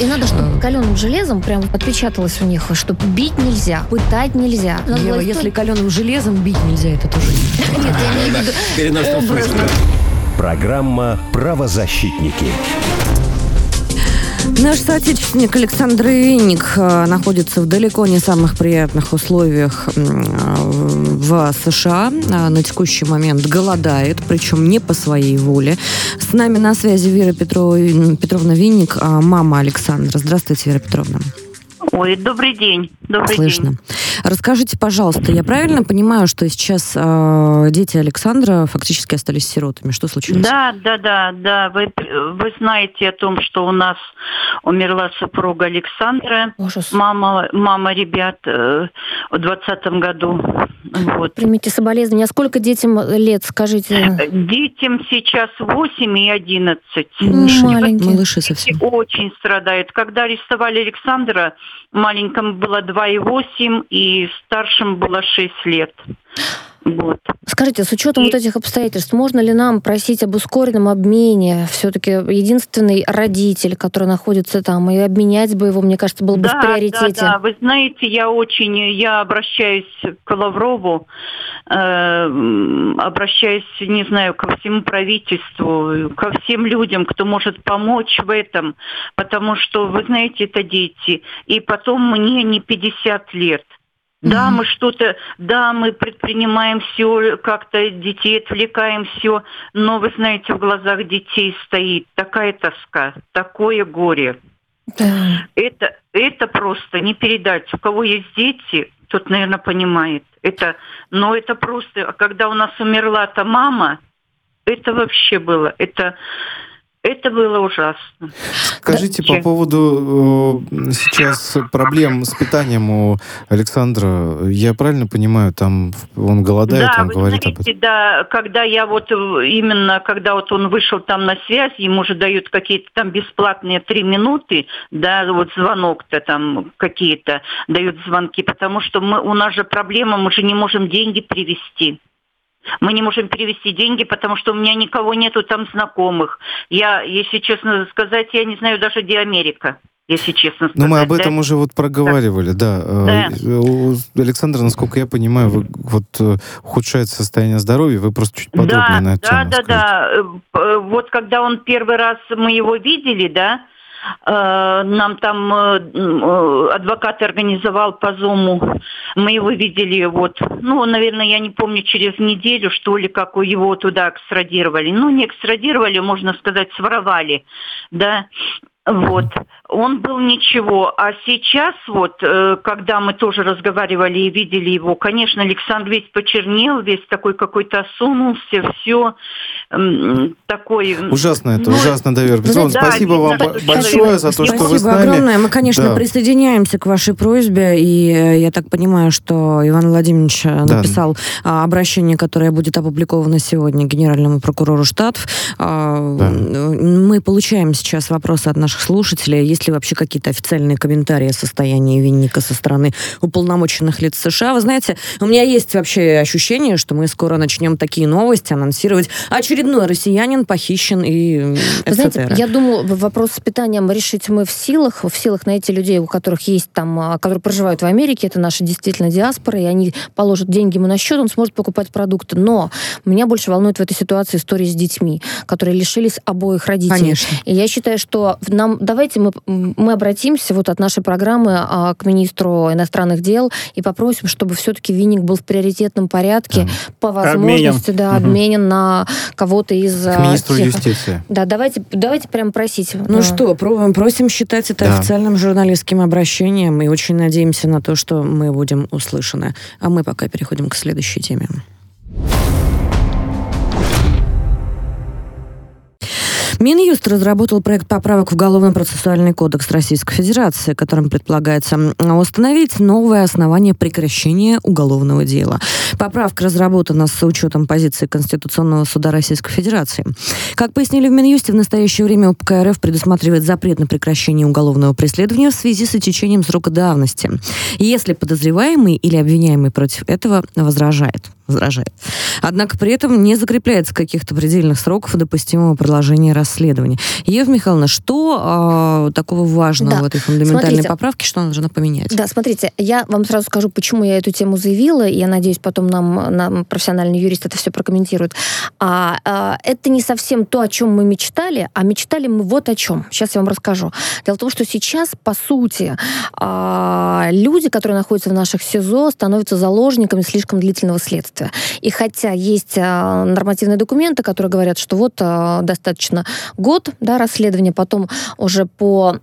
Speaker 3: И надо, чтобы каленым железом прям отпечаталось у них, что бить нельзя, пытать нельзя.
Speaker 1: Ева, если каленым железом бить нельзя, это тоже
Speaker 3: нет. я виду
Speaker 4: Программа «Правозащитники».
Speaker 1: Наш соотечественник Александр Винник э, находится в далеко не самых приятных условиях в США. Э, на текущий момент голодает, причем не по своей воле. С нами на связи Вера Петрова, Петровна Винник, э, мама Александра. Здравствуйте, Вера Петровна.
Speaker 10: Ой, добрый день. Добрый
Speaker 1: Слышно.
Speaker 10: День.
Speaker 1: Расскажите, пожалуйста, я правильно понимаю, что сейчас э, дети Александра фактически остались сиротами? Что случилось?
Speaker 10: Да, да, да, да. Вы, вы знаете о том, что у нас умерла супруга Александра, Ужас. мама, мама ребят э, в двадцатом году.
Speaker 3: Вот. Примите соболезнования. А сколько детям лет, скажите?
Speaker 10: Детям сейчас 8 и 11.
Speaker 3: Маленькие.
Speaker 1: Малыши совсем.
Speaker 10: Очень страдают. Когда арестовали Александра, маленькому было 2,8 и старшим было 6 лет.
Speaker 3: Вот. Скажите, с учетом и... вот этих обстоятельств, можно ли нам просить об ускоренном обмене? Все-таки единственный родитель, который находится там, и обменять бы его, мне кажется, был бы
Speaker 10: да,
Speaker 3: в приоритете.
Speaker 10: Да, да, вы знаете, я очень, я обращаюсь к Лаврову, э, обращаюсь, не знаю, ко всему правительству, ко всем людям, кто может помочь в этом, потому что, вы знаете, это дети, и потом мне не 50 лет. Да, мы что-то, да, мы предпринимаем все, как-то детей отвлекаем все, но вы знаете, в глазах детей стоит такая тоска, такое горе. Да. Это, это просто не передать. У кого есть дети, тот, наверное, понимает. Это, но это просто, а когда у нас умерла-то мама, это вообще было. Это это было ужасно.
Speaker 5: Скажите да, по поводу э, сейчас проблем с питанием у Александра. Я правильно понимаю, там он голодает,
Speaker 10: да,
Speaker 5: он говорит
Speaker 10: знаете,
Speaker 5: об этом?
Speaker 10: Да, когда я вот именно, когда вот он вышел там на связь, ему же дают какие-то там бесплатные три минуты, да, вот звонок-то там какие-то дают звонки, потому что мы, у нас же проблема, мы же не можем деньги привести. Мы не можем перевести деньги, потому что у меня никого нету там знакомых. Я, если честно сказать, я не знаю даже, где Америка если честно сказать.
Speaker 5: Но мы об этом да? уже вот проговаривали, да. да.
Speaker 10: да.
Speaker 5: Александр, насколько я понимаю, вы, вот э, ухудшается состояние здоровья, вы просто чуть подробнее
Speaker 10: да,
Speaker 5: на эту
Speaker 10: да, тему Да, да, да. Э, вот когда он первый раз, мы его видели, да, Э, нам там э, э, адвокат организовал по Зуму. Мы его видели вот, ну, наверное, я не помню, через неделю, что ли, как его туда экстрадировали. Ну, не экстрадировали, можно сказать, своровали, да. Вот. Он был ничего. А сейчас вот, когда мы тоже разговаривали и видели его, конечно, Александр весь почернел, весь такой какой-то осунулся, все такой...
Speaker 5: Ужасно это, ну, ужасно, Давер Петровна. Да, спасибо вам большое за то, что вы с нами.
Speaker 1: огромное. Мы, конечно, да. присоединяемся к вашей просьбе. И э, я так понимаю, что Иван Владимирович э, да. написал а, обращение, которое будет опубликовано сегодня генеральному прокурору штатов. А, да. Мы получаем сейчас вопросы от наших слушателей. Есть ли вообще какие-то официальные комментарии о состоянии винника со стороны уполномоченных лиц США? Вы знаете, у меня есть вообще ощущение, что мы скоро начнем такие новости анонсировать очередной россиянин похищен и
Speaker 3: Знаете, я думаю, вопрос с питанием решить мы в силах, в силах найти людей, у которых есть там, а, которые проживают в Америке, это наши действительно диаспоры, и они положат деньги ему на счет, он сможет покупать продукты. Но меня больше волнует в этой ситуации история с детьми, которые лишились обоих родителей.
Speaker 1: Конечно.
Speaker 3: И я считаю, что нам, давайте мы, мы обратимся вот от нашей программы а, к министру иностранных дел и попросим, чтобы все-таки Винник был в приоритетном порядке, да. по возможности, обменен. да, угу. обменен на кого кого-то из...
Speaker 5: К министру тех... юстиции.
Speaker 3: Да, давайте, давайте прям просить.
Speaker 1: Ну да. что, просим считать это да. официальным журналистским обращением и очень надеемся на то, что мы будем услышаны. А мы пока переходим к следующей теме. Минюст разработал проект поправок в Уголовно-процессуальный кодекс Российской Федерации, которым предполагается установить новое основание прекращения уголовного дела. Поправка разработана с учетом позиции Конституционного суда Российской Федерации. Как пояснили в Минюсте, в настоящее время УПК РФ предусматривает запрет на прекращение уголовного преследования в связи с отечением срока давности, если подозреваемый или обвиняемый против этого возражает. Возражает. Однако при этом не закрепляется каких-то предельных сроков допустимого продолжения расследования. Ева Михайловна, что э, такого важного да. в этой фундаментальной смотрите, поправке, что она должна поменять?
Speaker 3: Да, смотрите, я вам сразу скажу, почему я эту тему заявила, и я надеюсь, потом нам, нам профессиональный юрист это все прокомментирует. А, а, это не совсем то, о чем мы мечтали, а мечтали мы вот о чем. Сейчас я вам расскажу. Дело в том, что сейчас, по сути, а, люди, которые находятся в наших СИЗО, становятся заложниками слишком длительного следствия. И хотя есть а, нормативные документы, которые говорят, что вот а, достаточно год да, расследования, потом уже по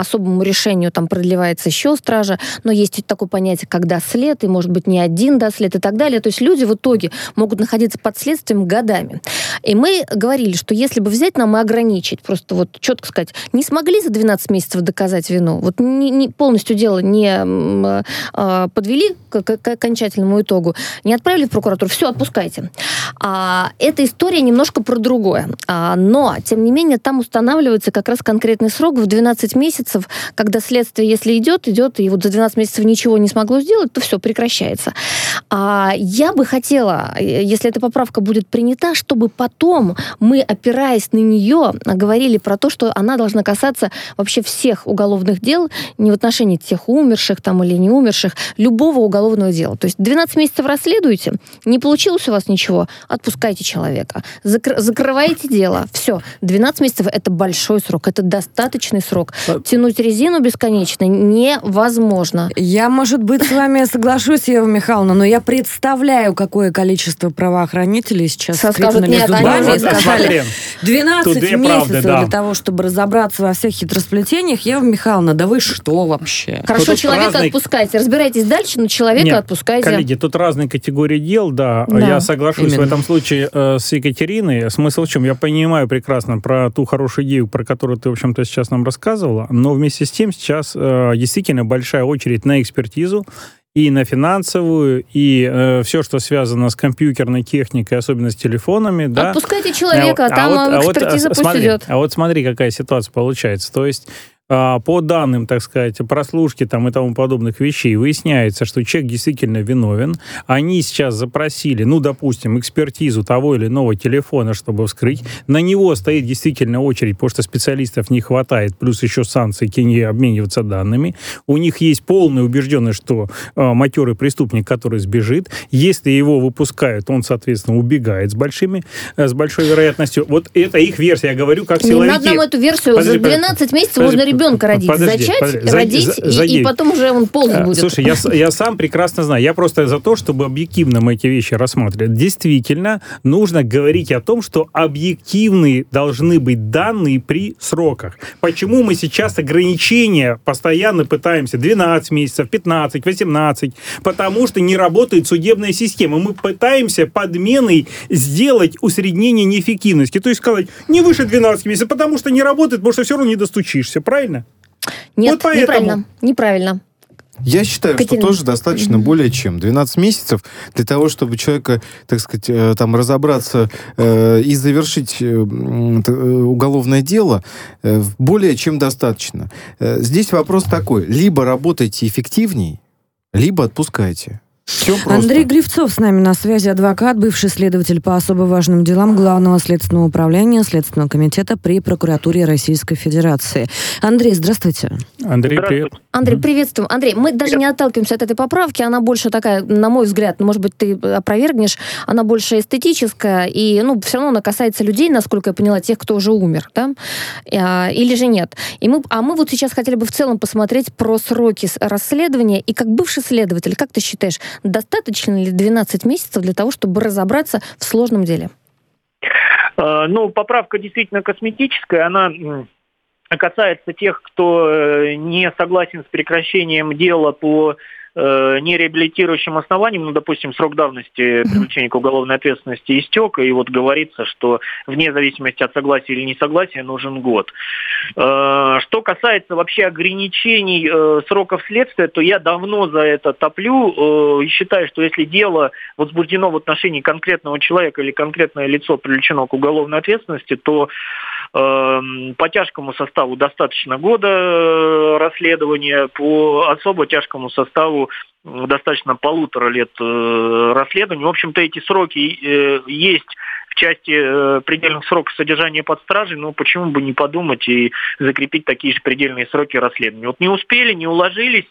Speaker 3: особому решению там продлевается еще стража, но есть такое понятие, как дослед, и может быть не один дослед и так далее. То есть люди в итоге могут находиться под следствием годами. И мы говорили, что если бы взять нам и ограничить, просто вот четко сказать, не смогли за 12 месяцев доказать вину, вот не, не полностью дело не э, подвели к, к, к окончательному итогу, не отправили в прокуратуру, все, отпускайте. А, эта история немножко про другое. А, но, тем не менее, там устанавливается как раз конкретный срок в 12 месяцев, когда следствие, если идет, идет, и вот за 12 месяцев ничего не смогло сделать, то все, прекращается. А, я бы хотела, если эта поправка будет принята, чтобы потом мы, опираясь на нее, говорили про то, что она должна касаться вообще всех уголовных дел, не в отношении тех умерших там или не умерших, любого уголовного дела. То есть 12 месяцев расследуете, не получилось у вас ничего, отпускайте человека, закр- закрываете дело, все. 12 месяцев — это большой срок, это достаточный срок. А Тянуть резину бесконечно невозможно.
Speaker 1: Я, может быть, с вами соглашусь, Ева Михайловна, но я представляю, какое количество правоохранителей сейчас
Speaker 3: скрипнули нет, зубами
Speaker 1: сказали 12 месяцев правды, да. для того, чтобы разобраться во всех хитросплетениях. Ева Михайловна, да вы что вообще?
Speaker 3: Хорошо, человека отпускайте. Разбирайтесь дальше, но человека нет, отпускайте.
Speaker 2: коллеги, тут разные категории дел, да. да я соглашусь именно. в этом случае э, с Екатериной. Смысл в чем? Я понимаю прекрасно про ту хорошую идею, про которую ты, в общем-то, сейчас нам рассказывала, но вместе с тем сейчас э, действительно большая очередь на экспертизу, и на финансовую, и э, все, что связано с компьютерной техникой, особенно с телефонами. Да.
Speaker 3: Отпускайте человека, а, а там а вот, экспертиза а вот, пусть
Speaker 2: смотри,
Speaker 3: идет.
Speaker 2: А вот смотри, какая ситуация получается. То есть а, по данным, так сказать, прослушки там и тому подобных вещей, выясняется, что человек действительно виновен. Они сейчас запросили, ну, допустим, экспертизу того или иного телефона, чтобы вскрыть. На него стоит действительно очередь, потому что специалистов не хватает, плюс еще санкции, не обмениваться данными. У них есть полная убежденность, что э, матерый преступник, который сбежит, если его выпускают, он, соответственно, убегает с большими, э, с большой вероятностью. Вот это их версия, я говорю, как силовики. Не
Speaker 3: надо нам эту версию. Подожди, За 12 месяцев подожди, можно ребенка родить, подожди, зачать, подожди, родить, за, и, и потом уже он полный а, будет.
Speaker 2: Слушай, я, я сам прекрасно знаю. Я просто за то, чтобы объективно мы эти вещи рассматривали. Действительно, нужно говорить о том, что объективные должны быть данные при сроках. Почему мы сейчас ограничения постоянно пытаемся 12 месяцев, 15, 18? Потому что не работает судебная система. Мы пытаемся подменой сделать усреднение неэффективности. То есть сказать, не выше 12 месяцев, потому что не работает, потому что все равно не достучишься. Правильно?
Speaker 3: Нет, вот поэтому... неправильно. Неправильно.
Speaker 5: Я считаю, Катерина. что тоже достаточно более чем 12 месяцев для того, чтобы человека, так сказать, э, там разобраться э, и завершить э, э уголовное дело, э, более чем достаточно. Э, здесь вопрос такой: либо работайте эффективней, либо отпускайте.
Speaker 1: Все просто. Андрей Гривцов с нами на связи, адвокат, бывший следователь по особо важным делам Главного следственного управления Следственного комитета при прокуратуре Российской Федерации. Андрей, здравствуйте.
Speaker 2: Андрей, привет.
Speaker 3: Андрей, приветствуем. Андрей, мы даже не отталкиваемся от этой поправки, она больше такая, на мой взгляд, может быть, ты опровергнешь, она больше эстетическая, и, ну, все равно она касается людей, насколько я поняла, тех, кто уже умер, да, а, или же нет. И мы, а мы вот сейчас хотели бы в целом посмотреть про сроки расследования, и как бывший следователь, как ты считаешь, Достаточно ли 12 месяцев для того, чтобы разобраться в сложном деле?
Speaker 11: Э, ну, поправка действительно косметическая. Она касается тех, кто э, не согласен с прекращением дела по э, нереабилитирующим основанием, ну, допустим, срок давности привлечения к уголовной ответственности истек, и вот говорится, что вне зависимости от согласия или несогласия нужен год. Э, что касается вообще ограничений э, сроков следствия, то я давно за это топлю и считаю, что если дело возбуждено в отношении конкретного человека или конкретное лицо привлечено к уголовной ответственности, то Эм, по тяжкому составу достаточно года расследования, по особо тяжкому составу достаточно полутора лет э, расследования. В общем-то, эти сроки э, есть в части э, предельных сроков содержания под стражей, но почему бы не подумать и закрепить такие же предельные сроки расследования. Вот не успели, не уложились,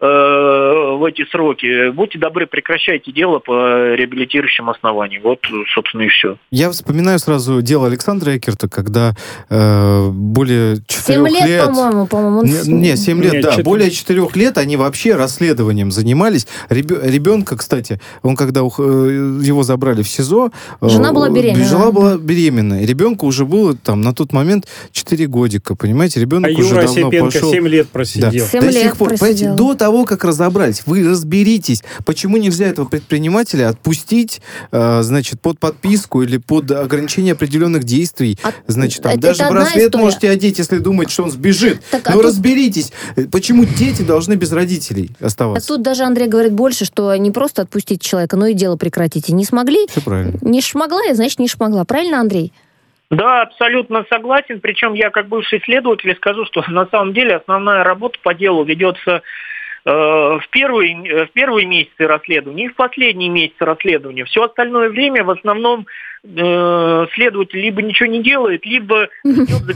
Speaker 11: в эти сроки, будьте добры, прекращайте дело по реабилитирующим основаниям. Вот, собственно, и все.
Speaker 5: Я вспоминаю сразу дело Александра Экерта, когда э, более четырех лет...
Speaker 3: лет, по-моему, по-моему.
Speaker 5: Не, не, 7 лет, Нет, да. 4... Более четырех лет они вообще расследованием занимались. Ребенка, кстати, он когда э, его забрали в СИЗО...
Speaker 3: Э, Жена была беременна.
Speaker 5: Жена была беременна. И ребенку уже было там на тот момент 4 годика, понимаете? Ребенок а уже
Speaker 2: Юра
Speaker 5: давно
Speaker 2: Осипенко
Speaker 5: пошел...
Speaker 2: 7 лет просидел. Да.
Speaker 3: 7
Speaker 5: До
Speaker 3: лет
Speaker 5: сих пор,
Speaker 3: просидел.
Speaker 5: до того, того, как разобрались, вы разберитесь, почему нельзя этого предпринимателя отпустить, э, значит, под подписку или под ограничение определенных действий. А, значит, там, это, даже это браслет можете одеть, если думаете, что он сбежит. Так, а Но а разберитесь, тут... почему дети должны без родителей оставаться.
Speaker 3: А тут даже Андрей говорит больше, что не просто отпустить человека, но и дело прекратите. Не смогли?
Speaker 5: Все правильно.
Speaker 3: Не шмогла, значит, не шмогла. Правильно, Андрей?
Speaker 11: Да, абсолютно согласен. Причем я как бывший следователь скажу, что на самом деле основная работа по делу ведется Э, в первые, э, в первые месяцы расследования и в последние месяцы расследования. Все остальное время в основном э, следователь либо ничего не делает, либо идет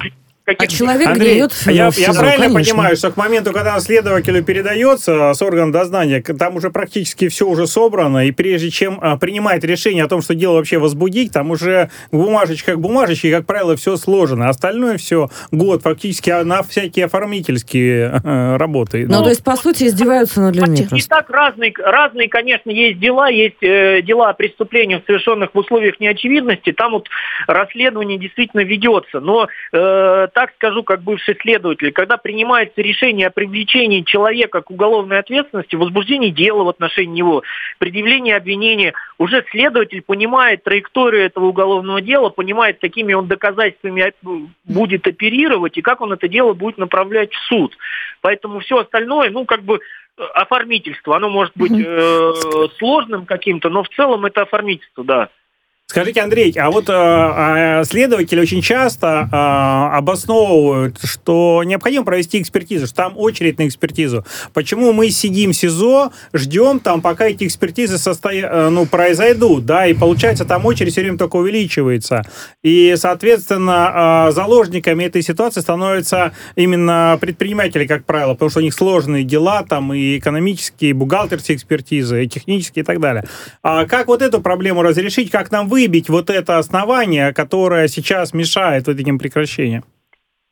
Speaker 1: а человек Андрей, гниет
Speaker 2: а я, я правильно конечно. понимаю, что к моменту, когда следователю передается с органом дознания, там уже практически все уже собрано, и прежде чем а, принимать решение о том, что дело вообще возбудить, там уже бумажечка к бумажечке, как правило, все сложено. Остальное все год фактически на всякие оформительские э, работы.
Speaker 1: Ну, ну, то есть, по сути, издеваются над людьми.
Speaker 11: И так разные, разные, конечно, есть дела, есть э, дела о преступлениях, совершенных в условиях неочевидности, там вот расследование действительно ведется, но э, так скажу, как бывший следователь, когда принимается решение о привлечении человека к уголовной ответственности, возбуждении дела в отношении него, предъявлении обвинения, уже следователь понимает траекторию этого уголовного дела, понимает, какими он доказательствами будет оперировать и как он это дело будет направлять в суд. Поэтому все остальное, ну, как бы оформительство, оно может быть э, сложным каким-то, но в целом это оформительство, да.
Speaker 2: Скажите, Андрей, а вот э, следователи очень часто э, обосновывают, что необходимо провести экспертизу, что там очередь на экспертизу. Почему мы сидим в СИЗО, ждем там, пока эти экспертизы состоя... Э, ну, произойдут, да, и получается там очередь все время только увеличивается. И, соответственно, э, заложниками этой ситуации становятся именно предприниматели, как правило, потому что у них сложные дела, там и экономические, и бухгалтерские экспертизы, и технические и так далее. А как вот эту проблему разрешить, как нам выбить вот это основание, которое сейчас мешает вот этим прекращениям?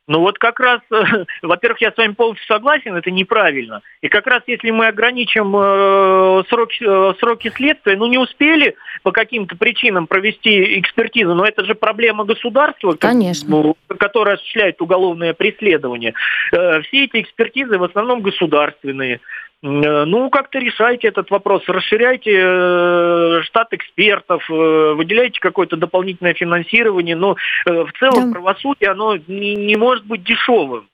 Speaker 11: Ну вот как раз, во-первых, я с вами полностью согласен, это неправильно. И как раз если мы ограничим э, сроки, э, сроки следствия, ну не успели по каким-то причинам провести экспертизу, но это же проблема государства,
Speaker 3: Конечно.
Speaker 11: ну, которое осуществляет уголовное преследование. Э, все эти экспертизы в основном государственные. Э, ну, как-то решайте этот вопрос, расширяйте э, штат экспертов, э, выделяйте какое-то дополнительное финансирование, но в целом да. правосудие, оно не, не может быть дешевым.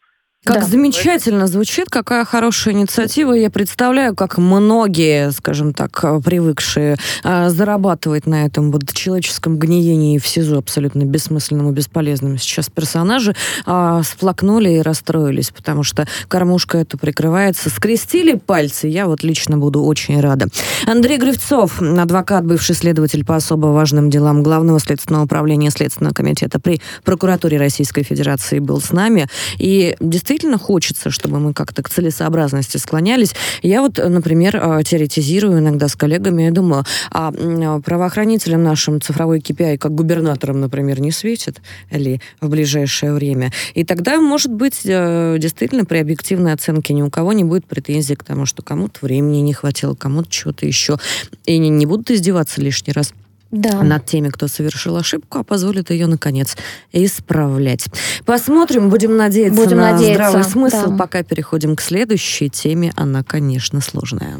Speaker 1: Как да. замечательно звучит, какая хорошая инициатива. Я представляю, как многие, скажем так, привыкшие а, зарабатывать на этом вот человеческом гниении в СИЗО абсолютно бессмысленному, бесполезному сейчас персонажи а, сплакнули и расстроились, потому что кормушка эту прикрывается. Скрестили пальцы, я вот лично буду очень рада. Андрей Гривцов, адвокат, бывший следователь по особо важным делам Главного следственного управления Следственного комитета при прокуратуре Российской Федерации был с нами. И действительно действительно хочется, чтобы мы как-то к целесообразности склонялись. Я вот, например, а, теоретизирую иногда с коллегами и думаю, а правоохранителям нашим цифровой KPI, как губернаторам, например, не светит или в ближайшее время. И тогда, может быть, э, действительно при объективной оценке ни у кого не будет претензий к тому, что кому-то времени не хватило, кому-то чего-то еще. И не будут издеваться лишний раз да. над теми, кто совершил ошибку, а позволит ее, наконец, исправлять. Посмотрим, будем надеяться будем на надеяться, здравый смысл, да. пока переходим к следующей теме. Она, конечно, сложная.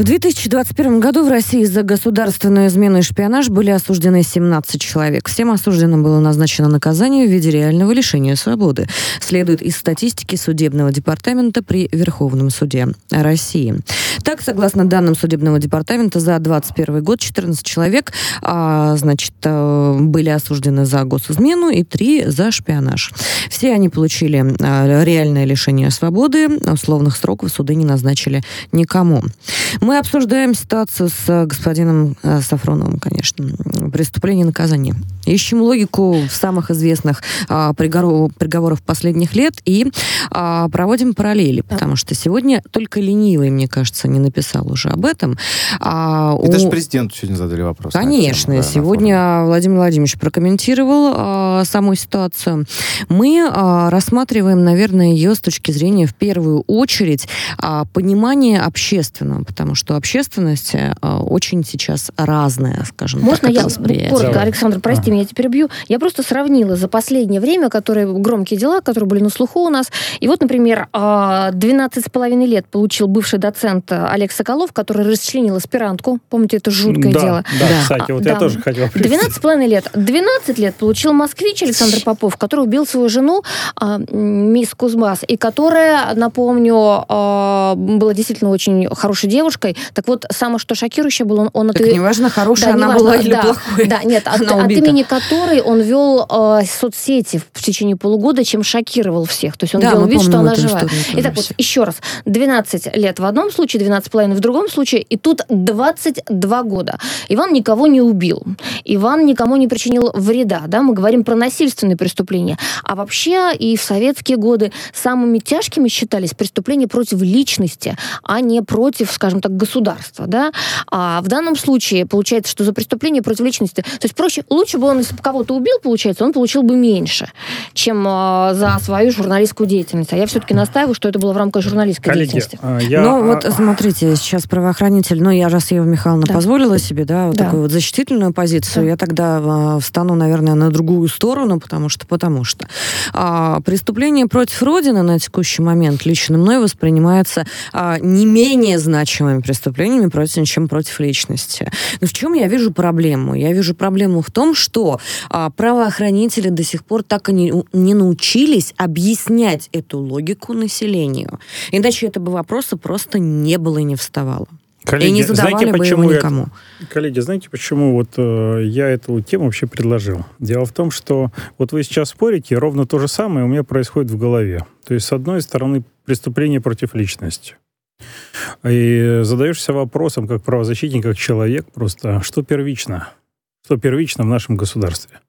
Speaker 1: В 2021 году в России за государственную измену и шпионаж были осуждены 17 человек. Всем осужденным было назначено наказание в виде реального лишения свободы. Следует из статистики Судебного департамента при Верховном суде России. Так, согласно данным Судебного департамента, за 2021 год 14 человек а, значит, э, были осуждены за госизмену и 3 за шпионаж. Все они получили а, реальное лишение свободы, условных сроков суды не назначили никому. Мы обсуждаем ситуацию с э, господином э, Сафроновым, конечно. Преступление и наказание. Ищем логику в самых известных а, приговоров, приговоров последних лет и а, проводим параллели, потому что сегодня только ленивый, мне кажется, не написал уже об этом.
Speaker 5: А, и у... даже президенту сегодня задали вопрос.
Speaker 1: Конечно. Тему, да, сегодня Владимир Владимирович прокомментировал а, саму ситуацию. Мы а, рассматриваем, наверное, ее с точки зрения, в первую очередь, а, понимания общественного, потому что общественность а, очень сейчас разная, скажем
Speaker 3: Можно
Speaker 1: так.
Speaker 3: Можно я коротко, Александр, прости, а. меня теперь бью. Я просто сравнила за последнее время, которые громкие дела, которые были на слуху у нас. И вот, например, 12 а, с половиной лет получил бывший доцент Олег Соколов, который расчленил аспирантку. Помните, это жуткое
Speaker 2: да,
Speaker 3: дело.
Speaker 2: Да, да, кстати, вот да. я тоже хотел
Speaker 3: 12 с половиной лет. 12 лет получил москвич Александр Попов, который убил свою жену, мисс Кузбас, и которая, напомню, была действительно очень хорошей девушкой. Так вот, самое что шокирующее было, он... он
Speaker 1: так от... неважно, хорошая да, она была или
Speaker 3: да,
Speaker 1: плохой.
Speaker 3: Да, нет, от, от имени которой он вел э, соцсети в течение полугода, чем шокировал всех. То есть он да, делал вид, что она жива. Итак, вот еще раз. 12 лет в одном случае, 12,5 в другом случае, и тут 22 года. Иван никого не убил. Иван никому не причинил вреда. Да? Мы говорим про насильственные преступления. А вообще и в советские годы самыми тяжкими считались преступления против личности, а не против, скажем так, государства. Да? А в данном случае получается, что за преступление против личности... То есть проще, лучше бы он, если бы кого-то убил, получается, он получил бы меньше, чем э, за свою журналистскую деятельность. А я все-таки настаиваю, что это было в рамках журналистской Коллеги, деятельности.
Speaker 1: А, я... Ну вот смотрите, сейчас правоохранитель, ну я раз Ева Михайловна да. позволила себе, да, вот да. такую вот защитительную позицию, да. я тогда э, встану, наверное, на другую сторону, потому что, потому что а, преступление против Родины на текущий момент лично мной воспринимается а, не менее значимыми преступлениями против, чем против личности. Но в чем я вижу проблему? Я вижу проблему в том, что а, правоохранители до сих пор так и не, не научились объяснять эту логику населению. Иначе этого вопроса просто не было и не вставало. Коллеги, и не задавали знаете, бы почему его никому.
Speaker 2: Я, коллеги, знаете, почему вот э, я эту тему вообще предложил? Дело в том, что вот вы сейчас спорите, ровно то же самое у меня происходит в голове. То есть, с одной стороны, преступление против личности. И задаешься вопросом, как правозащитник, как человек, просто что первично? Что первично в нашем государстве?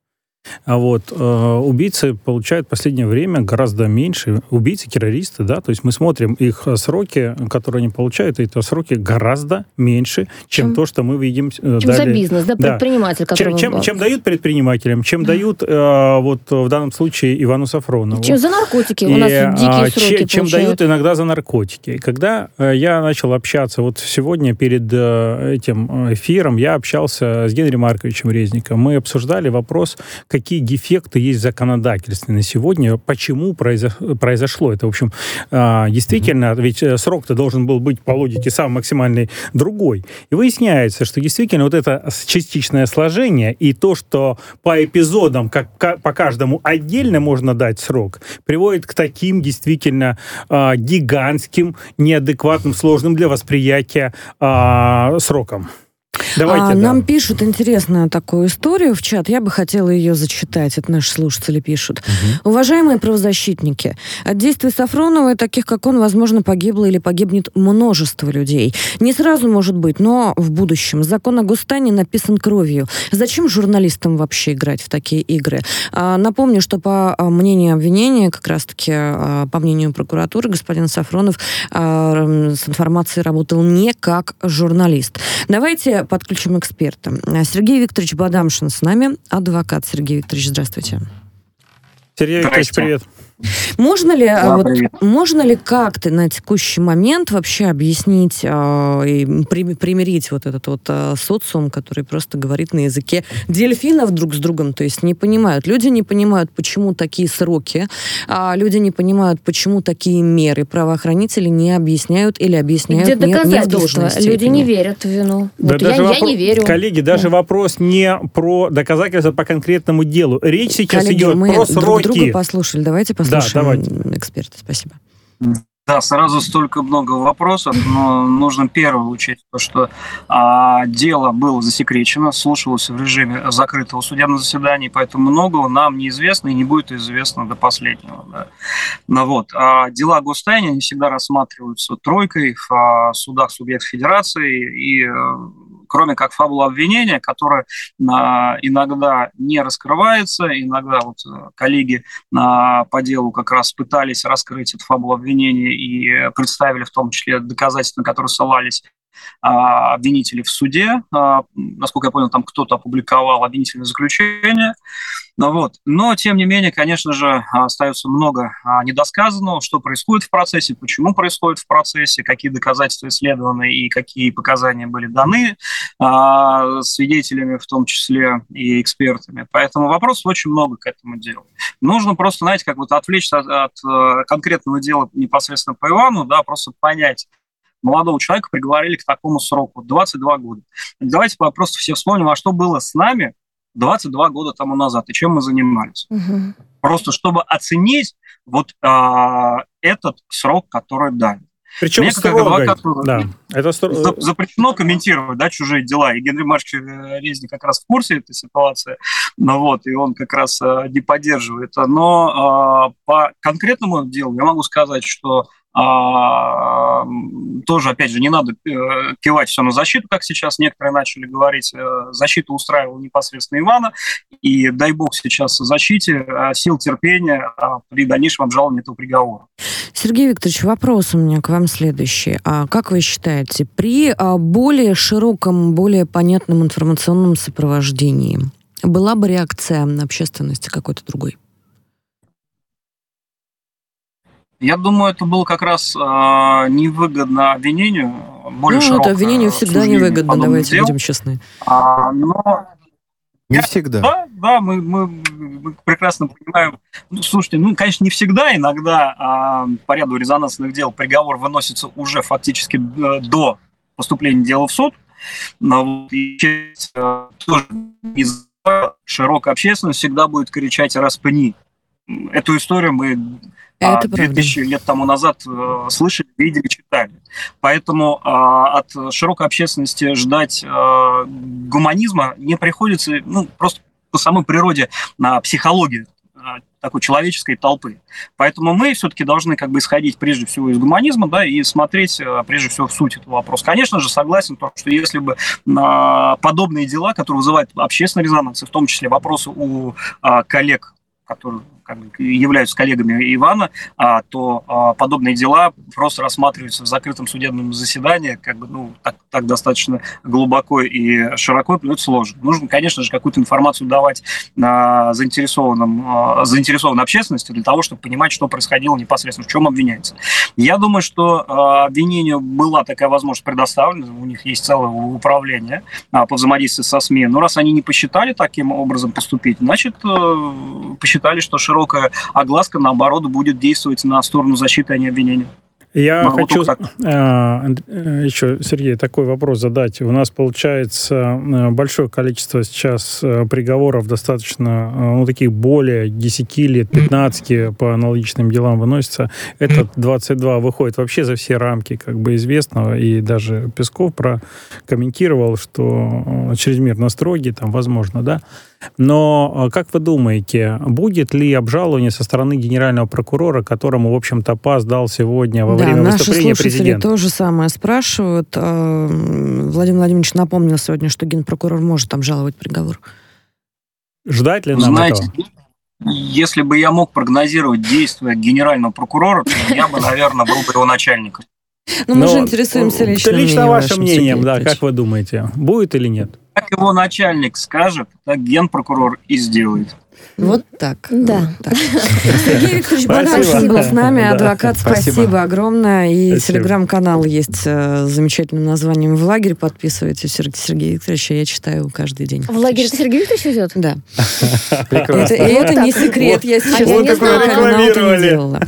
Speaker 2: А вот э, убийцы получают в последнее время гораздо меньше. Убийцы, террористы, да, то есть мы смотрим их сроки, которые они получают, и это сроки гораздо меньше, чем, чем то, что мы видим
Speaker 3: э, Чем далее. за бизнес, да, предприниматель,
Speaker 2: да. Чем, чем, чем дают предпринимателям, чем дают э, вот в данном случае Ивану Сафронову.
Speaker 3: Чем за наркотики, у нас и, дикие сроки
Speaker 2: чем, чем дают иногда за наркотики. Когда э, я начал общаться, вот сегодня перед э, этим эфиром я общался с Генри Марковичем Резником, мы обсуждали вопрос, какие дефекты есть в законодательстве на сегодня, почему произошло это. В общем, а, действительно, ведь э, срок-то должен был быть по логике сам максимальный другой. И выясняется, что действительно вот это частичное сложение и то, что по эпизодам, как по каждому отдельно можно дать срок, приводит к таким действительно а, гигантским, неадекватным, сложным для восприятия а, срокам.
Speaker 1: Давайте, а, да. Нам пишут интересную такую историю в чат. Я бы хотела ее зачитать. Это наши слушатели пишут. Угу. Уважаемые правозащитники, от действий Сафронова и таких, как он, возможно, погибло или погибнет множество людей. Не сразу, может быть, но в будущем. Закон о Густане написан кровью. Зачем журналистам вообще играть в такие игры? А, напомню, что по а, мнению обвинения, как раз-таки а, по мнению прокуратуры, господин Сафронов а, с информацией работал не как журналист. Давайте подключим эксперта. Сергей Викторович Бадамшин с нами, адвокат. Сергей Викторович, здравствуйте.
Speaker 2: Сергей Викторович, привет.
Speaker 1: Можно ли, да, вот, можно ли как-то на текущий момент вообще объяснить э, и при, примирить вот этот вот э, социум, который просто говорит на языке дельфинов друг с другом, то есть не понимают. Люди не понимают, почему такие сроки, а люди не понимают, почему такие меры. Правоохранители не объясняют или объясняют
Speaker 3: Где не, не в должной Люди не верят в вину.
Speaker 2: Да вот даже я, вопрос, я не верю. Коллеги, даже да. вопрос не про доказательства по конкретному делу. Речь сейчас коллеги, идет
Speaker 1: мы
Speaker 2: про сроки.
Speaker 1: друг друга послушали. Давайте послушаем да, давайте. эксперта. Спасибо.
Speaker 12: Да, сразу столько много вопросов, но нужно первое учесть то, что а, дело было засекречено, слушалось в режиме закрытого судебного заседания, поэтому многого нам неизвестно и не будет известно до последнего. Да. Ну, вот. А дела гостайни не всегда рассматриваются тройкой в а, судах субъектов федерации и э, кроме как фабула обвинения, которая а, иногда не раскрывается, иногда вот э, коллеги а, по делу как раз пытались раскрыть эту фабулу обвинения и представили в том числе доказательства, на которые ссылались обвинителей в суде. А, насколько я понял, там кто-то опубликовал обвинительное заключение. Ну, вот. Но, тем не менее, конечно же, остается много а, недосказанного, что происходит в процессе, почему происходит в процессе, какие доказательства исследованы и какие показания были даны свидетелями, в том числе и экспертами. Поэтому вопросов очень много к этому делу. Нужно просто, знаете, как вот отвлечься от, от э, конкретного дела непосредственно по Ивану, да, просто понять, молодого человека приговорили к такому сроку, 22 года. Давайте просто все вспомним, а что было с нами 22 года тому назад и чем мы занимались. Угу. Просто чтобы оценить вот а, этот срок, который дали.
Speaker 2: Причем Мне как адвокату да.
Speaker 12: Это запрещено комментировать да, чужие дела. И Генри Марч Резник как раз в курсе этой ситуации, ну, вот, и он как раз а, не поддерживает. Но а, по конкретному делу я могу сказать, что а, тоже, опять же, не надо э, кивать все на защиту, как сейчас некоторые начали говорить. Э, защиту устраивал непосредственно Ивана, и дай бог сейчас защите э, сил терпения при дальнейшем обжаловании этого приговора.
Speaker 1: Сергей Викторович, вопрос у меня к вам следующий. А как вы считаете, при более широком, более понятном информационном сопровождении была бы реакция общественности какой-то другой?
Speaker 12: Я думаю, это было как раз э, невыгодно обвинению. Более ну,
Speaker 1: это обвинению всегда невыгодно, давайте дел. будем честны.
Speaker 12: А, но
Speaker 5: не я, всегда.
Speaker 12: Да, да, мы, мы, мы прекрасно понимаем. Ну, слушайте, ну, конечно, не всегда. Иногда а, по ряду резонансных дел приговор выносится уже фактически э, до поступления дела в суд. Но и, тоже из широкая общественность всегда будет кричать «распни». Эту историю мы это 2000 правда. лет тому назад э, слышали, видели, читали. Поэтому э, от широкой общественности ждать э, гуманизма не приходится, ну, просто по самой природе психологии такой человеческой толпы. Поэтому мы все-таки должны как бы исходить прежде всего из гуманизма, да, и смотреть прежде всего в суть этого вопроса. Конечно же, согласен, то, что если бы подобные дела, которые вызывают общественный резонанс, и в том числе вопросы у коллег, которые являются коллегами Ивана, а, то а, подобные дела просто рассматриваются в закрытом судебном заседании, как бы, ну, так, так достаточно глубоко и широко, это сложно. Нужно, конечно же, какую-то информацию давать а, заинтересованным, заинтересованной общественности для того, чтобы понимать, что происходило непосредственно, в чем обвиняется. Я думаю, что обвинению была такая возможность предоставлена, у них есть целое управление по взаимодействию со СМИ, но раз они не посчитали таким образом поступить, значит, а, посчитали, что широко широкая огласка, наоборот, будет действовать на сторону защиты, а не обвинения.
Speaker 2: Я Могу хочу а, э, еще, Сергей, такой вопрос задать. У нас получается э, большое количество сейчас э, приговоров, достаточно, ну, таких более 10 лет, 15 по аналогичным делам выносится. Этот 22 выходит вообще за все рамки как бы известного, и даже Песков прокомментировал, что чрезмерно строгий, там, возможно, да, но как вы думаете, будет ли обжалование со стороны генерального прокурора, которому, в общем-то, ПАС дал сегодня во да, время
Speaker 1: наши
Speaker 2: выступления
Speaker 1: президента? то же самое спрашивают. А, Владимир Владимирович напомнил сегодня, что генпрокурор может обжаловать приговор.
Speaker 2: Ждать ли нам
Speaker 12: Знаете,
Speaker 2: этого?
Speaker 12: Если бы я мог прогнозировать действия генерального прокурора, то я бы, наверное, был бы его начальником.
Speaker 1: Ну, мы же интересуемся лично.
Speaker 2: Лично вашим мнением, да, как вы думаете, будет или нет?
Speaker 12: Как его начальник скажет, так генпрокурор и сделает.
Speaker 1: Вот так.
Speaker 3: Да.
Speaker 1: Вот так. Сергей Викторович Богданшин был с нами, адвокат. Спасибо, спасибо огромное. И телеграм-канал есть с замечательным названием «В лагерь». Подписывайтесь, Сергей Викторович, я читаю каждый день.
Speaker 3: В лагерь Сергей Викторович идет?
Speaker 1: Да.
Speaker 2: Прекрасно.
Speaker 1: Это, это не секрет, я сейчас
Speaker 2: рекламировали.
Speaker 1: делала.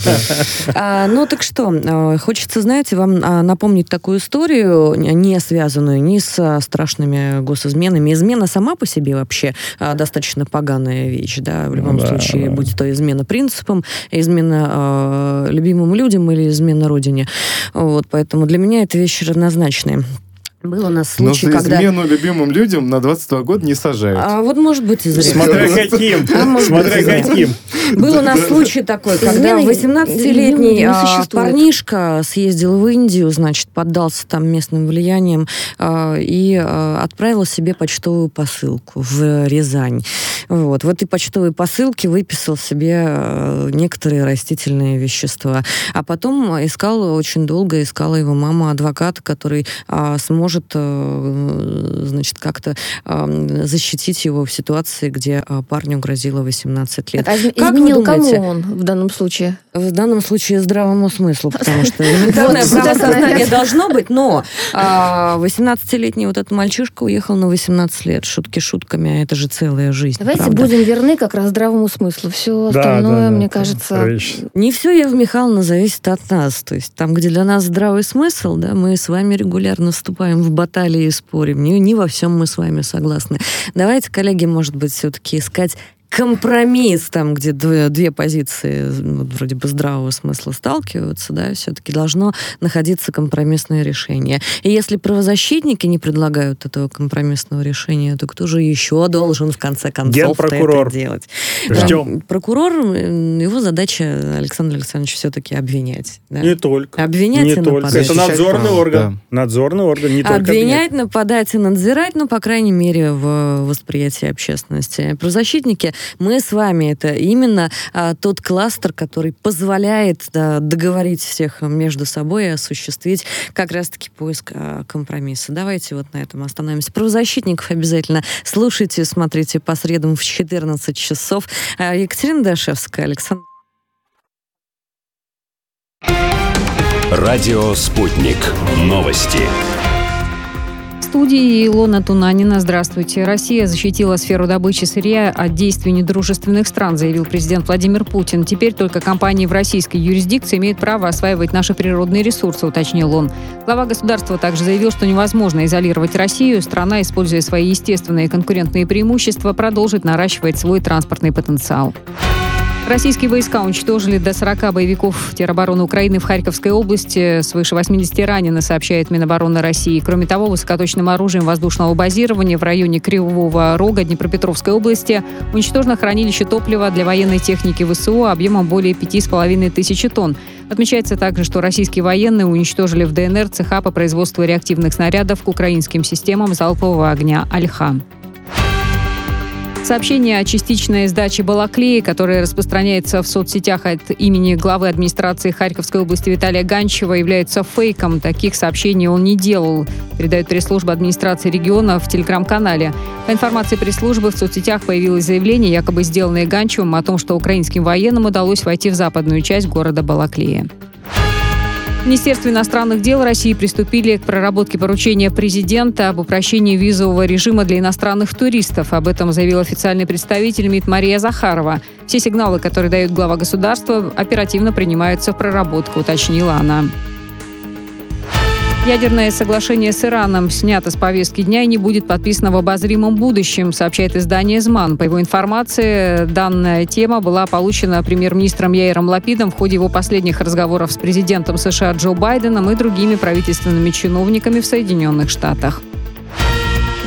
Speaker 1: А, ну так что, хочется, знаете, вам напомнить такую историю, не связанную ни с страшными госизменами. Измена сама по себе вообще достаточно поганая вещь, да, в любом да, случае, да. будь то измена принципам, измена э, любимым людям или измена родине. Вот, поэтому для меня это вещи равнозначные. Был у нас случай,
Speaker 5: Но за
Speaker 1: когда...
Speaker 5: измену любимым людям на 22 год не сажают.
Speaker 1: А вот может быть из
Speaker 2: Смотря каким. А, Смотря каким.
Speaker 1: Был у нас случай такой, когда 18-летний а, парнишка съездил в Индию, значит, поддался там местным влиянием а, и отправил себе почтовую посылку в Рязань. Вот. В этой почтовой посылке выписал себе некоторые растительные вещества. А потом искал, очень долго искала его мама адвоката, который сможет может, э, значит, как-то защитить его в ситуации, где э, парню грозило 18 лет.
Speaker 3: А как изменил кому он в данном случае?
Speaker 1: В данном случае здравому смыслу, потому что элементарное правосознание должно быть, но 18-летний а, вот этот мальчишка уехал на 18 лет. Шутки шутками, а это же целая жизнь.
Speaker 3: Давайте будем верны как раз здравому смыслу. Все остальное, мне кажется...
Speaker 1: Не все, Ева Михайловна, зависит от нас. То есть там, где для нас здравый смысл, да, мы с вами регулярно вступаем в баталии спорим. Не, не во всем мы с вами согласны. Давайте, коллеги, может быть, все-таки искать компромисс, там, где две, две позиции вот, вроде бы здравого смысла сталкиваются, да, все-таки должно находиться компромиссное решение. И если правозащитники не предлагают этого компромиссного решения, то кто же еще должен в конце концов это делать?
Speaker 2: Ждем.
Speaker 1: Да, прокурор, его задача Александр Александрович все-таки обвинять. Да?
Speaker 2: Не только.
Speaker 1: Обвинять
Speaker 2: не
Speaker 1: и
Speaker 2: только.
Speaker 1: нападать.
Speaker 2: Это надзорный орган. Да. Надзорный орган, не только
Speaker 1: обвинять. Обвинять, нападать и надзирать, ну, по крайней мере, в восприятии общественности. Правозащитники мы с вами это именно а, тот кластер, который позволяет да, договорить всех между собой и осуществить как раз-таки поиск а, компромисса. Давайте вот на этом остановимся. Правозащитников обязательно слушайте, смотрите по средам в 14 часов. А, Екатерина Дашевская, Александр.
Speaker 4: Радио «Спутник». Новости
Speaker 9: студии Илона Тунанина. Здравствуйте. Россия защитила сферу добычи сырья от действий недружественных стран, заявил президент Владимир Путин. Теперь только компании в российской юрисдикции имеют право осваивать наши природные ресурсы, уточнил он. Глава государства также заявил, что невозможно изолировать Россию. Страна, используя свои естественные конкурентные преимущества, продолжит наращивать свой транспортный потенциал. Российские войска уничтожили до 40 боевиков теробороны Украины в Харьковской области. Свыше 80 ранено, сообщает Минобороны России. Кроме того, высокоточным оружием воздушного базирования в районе Кривого Рога Днепропетровской области уничтожено хранилище топлива для военной техники ВСУ объемом более 5,5 тысячи тонн. Отмечается также, что российские военные уничтожили в ДНР цеха по производству реактивных снарядов к украинским системам залпового огня «Альха». Сообщение о частичной сдаче Балаклеи, которое распространяется в соцсетях от имени главы администрации Харьковской области Виталия Ганчева, является фейком. Таких сообщений он не делал, передает пресс-служба администрации региона в телеграм-канале. По информации пресс-службы, в соцсетях появилось заявление, якобы сделанное Ганчевым, о том, что украинским военным удалось войти в западную часть города Балаклея. Министерство иностранных дел России приступили к проработке поручения президента об упрощении визового режима для иностранных туристов. Об этом заявил официальный представитель МИД Мария Захарова. Все сигналы, которые дает глава государства, оперативно принимаются в проработку, уточнила она. Ядерное соглашение с Ираном снято с повестки дня и не будет подписано в обозримом будущем, сообщает издание «Зман». По его информации, данная тема была получена премьер-министром Яиром Лапидом в ходе его последних разговоров с президентом США Джо Байденом и другими правительственными чиновниками в Соединенных Штатах.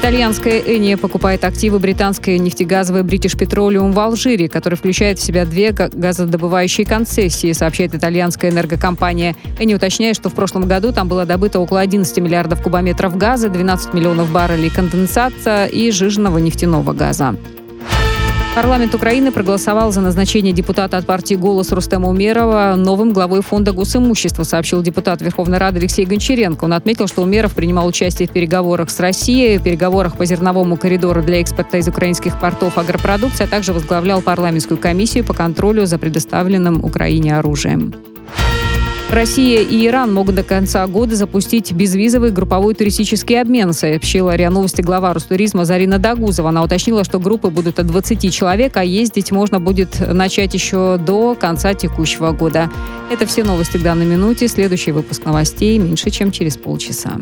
Speaker 9: Итальянская Эния покупает активы британской нефтегазовой British Petroleum в Алжире, который включает в себя две газодобывающие концессии, сообщает итальянская энергокомпания. Эни уточняет, что в прошлом году там было добыто около 11 миллиардов кубометров газа, 12 миллионов баррелей конденсата и жиженного нефтяного газа. Парламент Украины проголосовал за назначение депутата от партии «Голос» Рустема Умерова новым главой фонда госимущества, сообщил депутат Верховной Рады Алексей Гончаренко. Он отметил, что Умеров принимал участие в переговорах с Россией, в переговорах по зерновому коридору для экспорта из украинских портов агропродукции, а также возглавлял парламентскую комиссию по контролю за предоставленным Украине оружием. Россия и Иран могут до конца года запустить безвизовый групповой туристический обмен, сообщила РИА Новости глава Ростуризма Зарина Дагузова. Она уточнила, что группы будут от 20 человек, а ездить можно будет начать еще до конца текущего года. Это все новости к данной минуте. Следующий выпуск новостей меньше, чем через полчаса.